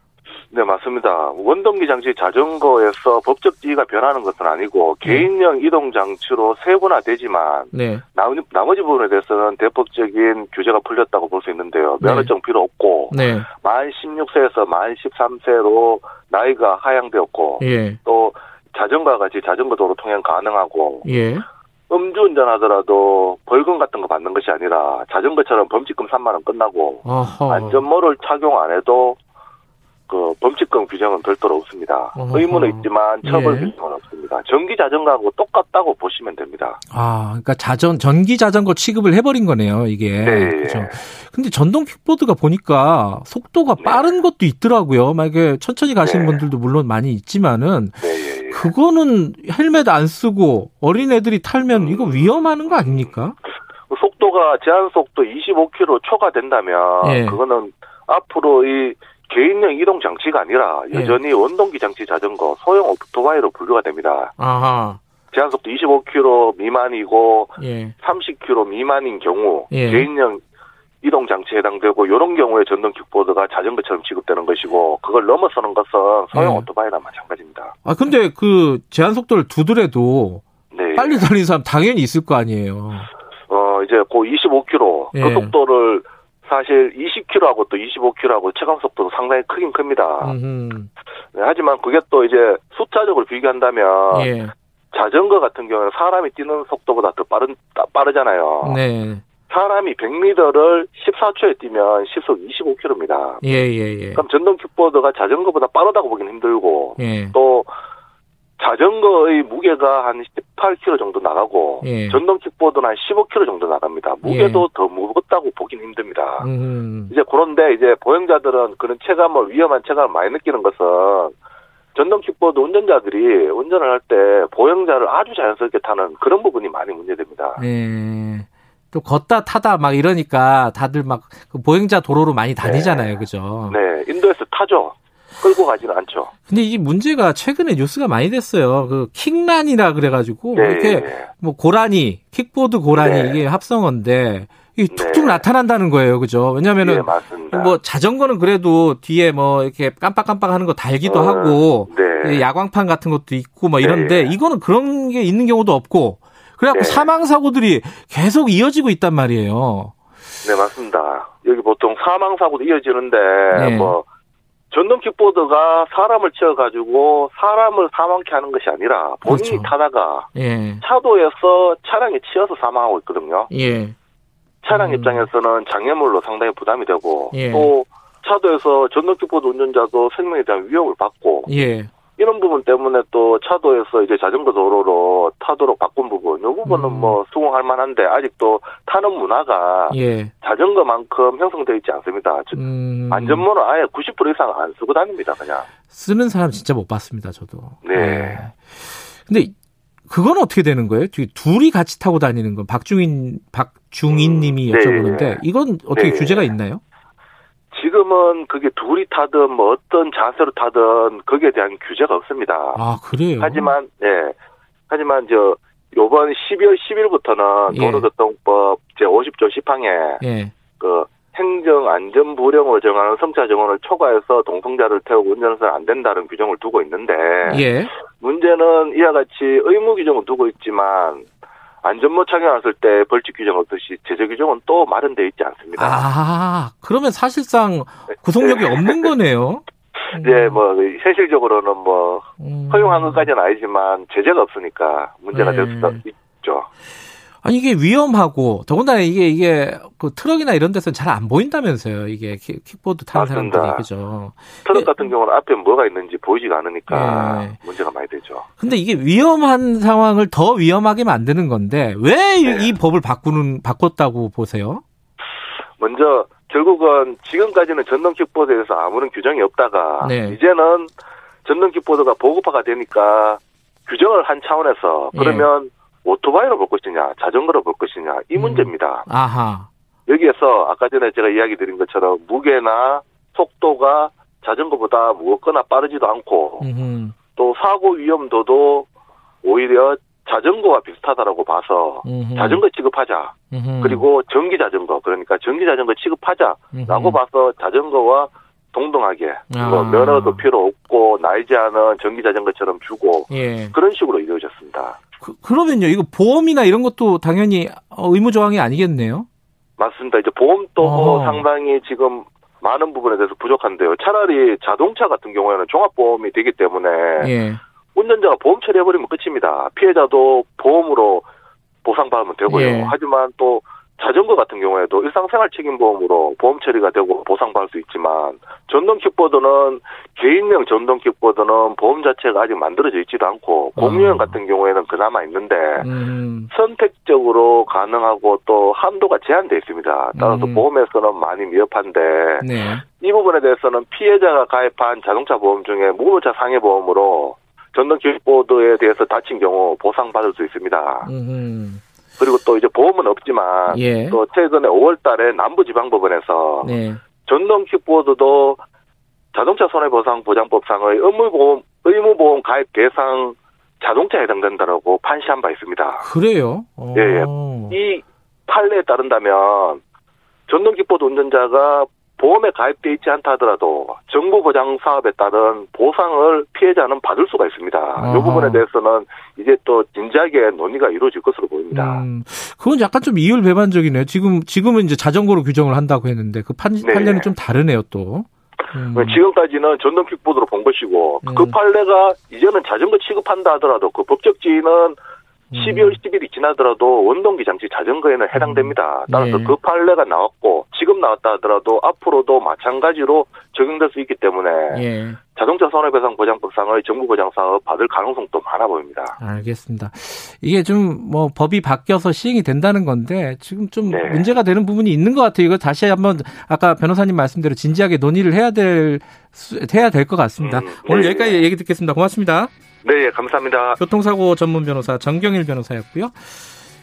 네, 맞습니다. 원동기 장치 자전거에서 법적 지위가 변하는 것은 아니고 네. 개인형 이동 장치로 세분화되지만 네. 나머지, 나머지 부분에 대해서는 대법적인 규제가 풀렸다고 볼 수 있는데요. 네. 면허증 필요 없고 네. 만 16세에서 만 13세로 나이가 하향되었고 예. 또 자전거와 같이 자전거 도로 통행 가능하고 예. 음주운전 하더라도 벌금 같은 거 받는 것이 아니라 자전거처럼 범칙금 3만 원 끝나고 어허. 안전모를 착용 안 해도 그 범칙금 규정은 별도로 없습니다. 어허. 의무는 있지만 처벌 예. 규정은 없습니다. 전기 자전거하고 똑같다고 보시면 됩니다. 아, 그러니까 자전 전기 자전거 취급을 해버린 거네요, 이게. 네. 그렇죠. 근데 전동 킥보드가 보니까 속도가 네. 빠른 것도 있더라고요. 만약에 천천히 가시는 네. 분들도 물론 많이 있지만은 네. 예, 예. 그거는 헬멧 안 쓰고 어린 애들이 탈면 이거 음. 위험하는 거 아닙니까? 그 속도가 제한 속도 25km 초과된다면 예. 그거는 앞으로 이 개인용 이동 장치가 아니라 예. 여전히 예. 원동기 장치 자전거 소형 오토바이로 분류가 됩니다. 아하. 제한속도 25km 미만이고 예. 30km 미만인 경우 예. 개인용 이동 장치에 해당되고 이런 경우에 전동 킥보드가 자전거처럼 취급되는 것이고 그걸 넘어서는 것은 소형 예. 오토바이나 마찬가지입니다. 아 근데 그 제한 속도를 두더라도 네. 빨리 달리는 사람 당연히 있을 거 아니에요. 어 이제 그 25km 그 예. 속도를 사실 20km하고 또 25km하고 체감 속도도 상당히 크긴 큽니다. 네, 하지만 그게 또 이제 숫자적으로 비교한다면 예. 자전거 같은 경우는 사람이 뛰는 속도보다 더 빠른 빠르잖아요. 네. 사람이 100m를 14초에 뛰면 시속 25km입니다. 예, 예, 예. 그럼 전동 킥보드가 자전거보다 빠르다고 보기는 힘들고 예. 또 자전거의 무게가 한 18kg 정도 나가고 예. 전동 킥보드는 한 15kg 정도 나갑니다. 무게도 예. 더 무겁다고 보긴 힘듭니다. 음. 이제 그런데 이제 보행자들은 그런 체감을 위험한 체감을 많이 느끼는 것은 전동 킥보드 운전자들이 운전을 할 때 보행자를 아주 자연스럽게 타는 그런 부분이 많이 문제됩니다. 예. 또 걷다 타다 막 이러니까 다들 막그 보행자 도로로 많이 다니잖아요. 네. 그죠? 네. 인도에서 타죠. 끌고 가지는 않죠. 근데 이 문제가 최근에 뉴스가 많이 됐어요. 그 킥란이라 그래가지고 네. 이렇게 뭐 고라니, 킥보드 고라니 네. 이게 합성어인데 이 툭툭 네. 나타난다는 거예요, 그죠? 왜냐면은 네, 뭐 자전거는 그래도 뒤에 뭐 이렇게 깜빡깜빡 하는 거 달기도 어, 하고 네. 야광판 같은 것도 있고 뭐 이런데 네. 이거는 그런 게 있는 경우도 없고 그래갖고 사망 사고들이 계속 이어지고 있단 말이에요. 네, 맞습니다. 여기 보통 사망 사고도 이어지는데 뭐 전동 킥보드가 사람을 치어가지고 사람을 사망케 하는 것이 아니라 본인이 그렇죠. 타다가 예. 차도에서 차량에 치여서 사망하고 있거든요. 예. 차량 음. 입장에서는 장애물로 상당히 부담이 되고 예. 또 차도에서 전동 킥보드 운전자도 생명에 대한 위협을 받고 예. 이런 부분 때문에 또 차도에서 이제 자전거 도로로 타도록 바꾼 부분, 이 부분은 음. 뭐 수긍할 만한데 아직도 타는 문화가 예. 자전거만큼 형성되어 있지 않습니다. 즉 음. 안전모는 아예 90% 이상 안 쓰고 다닙니다, 그냥. 쓰는 사람 진짜 못 봤습니다, 저도. 네. 네. 근데 그건 어떻게 되는 거예요? 둘이 같이 타고 다니는 건 박중인 박중인 님이 음. 여쭤보는데 네. 이건 어떻게 네. 규제가 있나요? 지금은 그게 둘이 타든 뭐 어떤 자세로 타든 거기에 대한 규제가 없습니다. 아, 그래요? 하지만, 예. 하지만 저, 요번 12월 10일부터는 예. 도로교통법 제50조 10항에 예. 그 행정 안전 불량을 정하는 성차 정원을 초과해서 동성자를 태우고 운전해서는 안 된다는 규정을 두고 있는데 예. 문제는 이와 같이 의무 규정을 두고 있지만 안전모 착용했을 때 벌칙 규정 없듯이 제재 규정은 또 마련되어 있지 않습니다. 아, 그러면 사실상 구속력이 네. 없는 거네요. 네, 뭐 현실적으로는 뭐 음. 허용한 것까지는 아니지만 제재가 없으니까 문제가 네. 될 수도 있죠. 아니 이게 위험하고 더군다나 이게 이게 그 트럭이나 이런 데서는 잘 안 보인다면서요. 이게 킥보드 타는 맞습니다. 사람들이 그죠. 트럭 예. 같은 경우는 앞에 뭐가 있는지 보이지가 않으니까 네. 문제가 많이 되죠. 근데 이게 위험한 상황을 더 위험하게 만드는 건데 왜이 네. 법을 바꾸는 바꿨다고 보세요? 먼저 결국은 지금까지는 전동 킥보드에 대해서 아무런 규정이 없다가 네. 이제는 전동 킥보드가 보급화가 되니까 규정을 한 차원에서 예. 그러면 예. 오토바이로 볼 것이냐, 자전거로 볼 것이냐 이 음. 문제입니다. 아하. 여기에서 아까 전에 제가 이야기 드린 것처럼 무게나 속도가 자전거보다 무겁거나 빠르지도 않고 음흠. 또 사고 위험도도 오히려 자전거와 비슷하다라고 봐서 음흠. 자전거 취급하자. 음흠. 그리고 전기 자전거 그러니까 전기 자전거 취급하자라고 봐서 자전거와 동등하게 아. 뭐 면허도 필요 없고 나이 제한은 전기 자전거처럼 주고 예. 그런 식으로 이루어졌습니다. 그, 그러면요 이거 보험이나 이런 것도 당연히 의무 조항이 아니겠네요? 맞습니다. 이제 보험도 어. 상당히 지금 많은 부분에 대해서 부족한데요. 차라리 자동차 같은 경우에는 종합보험이 되기 때문에 예. 운전자가 보험 처리해버리면 끝입니다. 피해자도 보험으로 보상받으면 되고요. 예. 하지만 또 자전거 같은 경우에도 일상생활 책임보험으로 보험 처리가 되고 보상받을 수 있지만 전동 킥보드는 개인용 전동 킥보드는 보험 자체가 아직 만들어져 있지도 않고 공유형 어. 같은 경우에는 그나마 있는데 음. 선택적으로 가능하고 또 한도가 제한돼 있습니다. 따라서 음. 보험에서는 많이 미흡한데 네. 이 부분에 대해서는 피해자가 가입한 자동차 보험 중에 무보차 상해 보험으로 전동 킥보드에 대해서 다친 경우 보상받을 수 있습니다. 음. 그리고 또 이제 보험은 없지만 예. 또 최근에 5월달에 남부지방법원에서 네. 전동 킥보드도 자동차 손해보상보장법상의 의무보험 의무보험 가입 대상 자동차에 해당된다라고 판시한 바 있습니다. 그래요? 예, 예. 이 판례에 따른다면 전동 킥보드 운전자가 보험에 가입돼 있지 않다 하더라도 정부 보장 사업에 따른 보상을 피해자는 받을 수가 있습니다. 아하. 이 부분에 대해서는 이제 또 진지하게 논의가 이루어질 것으로 보입니다. 음, 그건 약간 좀 이율 배반적이네요. 지금 지금은 이제 자전거로 규정을 한다고 했는데 그 판, 네. 판례는 좀 다르네요, 또. 음. 지금까지는 전동 킥보드로 본 것이고 음. 그 판례가 이제는 자전거 취급한다 하더라도 그 법적 지위는 12월 10일이 지나더라도 원동기 장치 자전거에는 해당됩니다. 따라서 네. 그 판례가 나왔고 지금 나왔다 하더라도 앞으로도 마찬가지로 적용될 수 있기 때문에 예. 자동차 손해배상 보장법상의 정부 보장 사업 받을 가능성도 많아 보입니다. 알겠습니다. 이게 좀 뭐 법이 바뀌어서 시행이 된다는 건데 지금 좀 네. 문제가 되는 부분이 있는 것 같아요. 이거 다시 한번 아까 변호사님 말씀대로 진지하게 논의를 해야 될 해야 될 것 같습니다. 음, 오늘 네. 여기까지 얘기 듣겠습니다. 고맙습니다. 네, 감사합니다. 교통사고 전문 변호사 정경일 변호사였고요.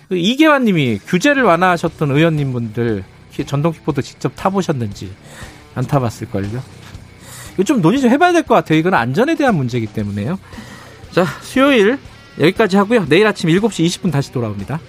그 이계환 님이 규제를 완화하셨던 의원님 분들 전동 킥보드 직접 타보셨는지 안 타봤을걸요. 이거 좀 논의 좀 해봐야 될 것 같아요. 이건 안전에 대한 문제이기 때문에요. 자, 수요일 여기까지 하고요. 내일 아침 7시 20분 다시 돌아옵니다.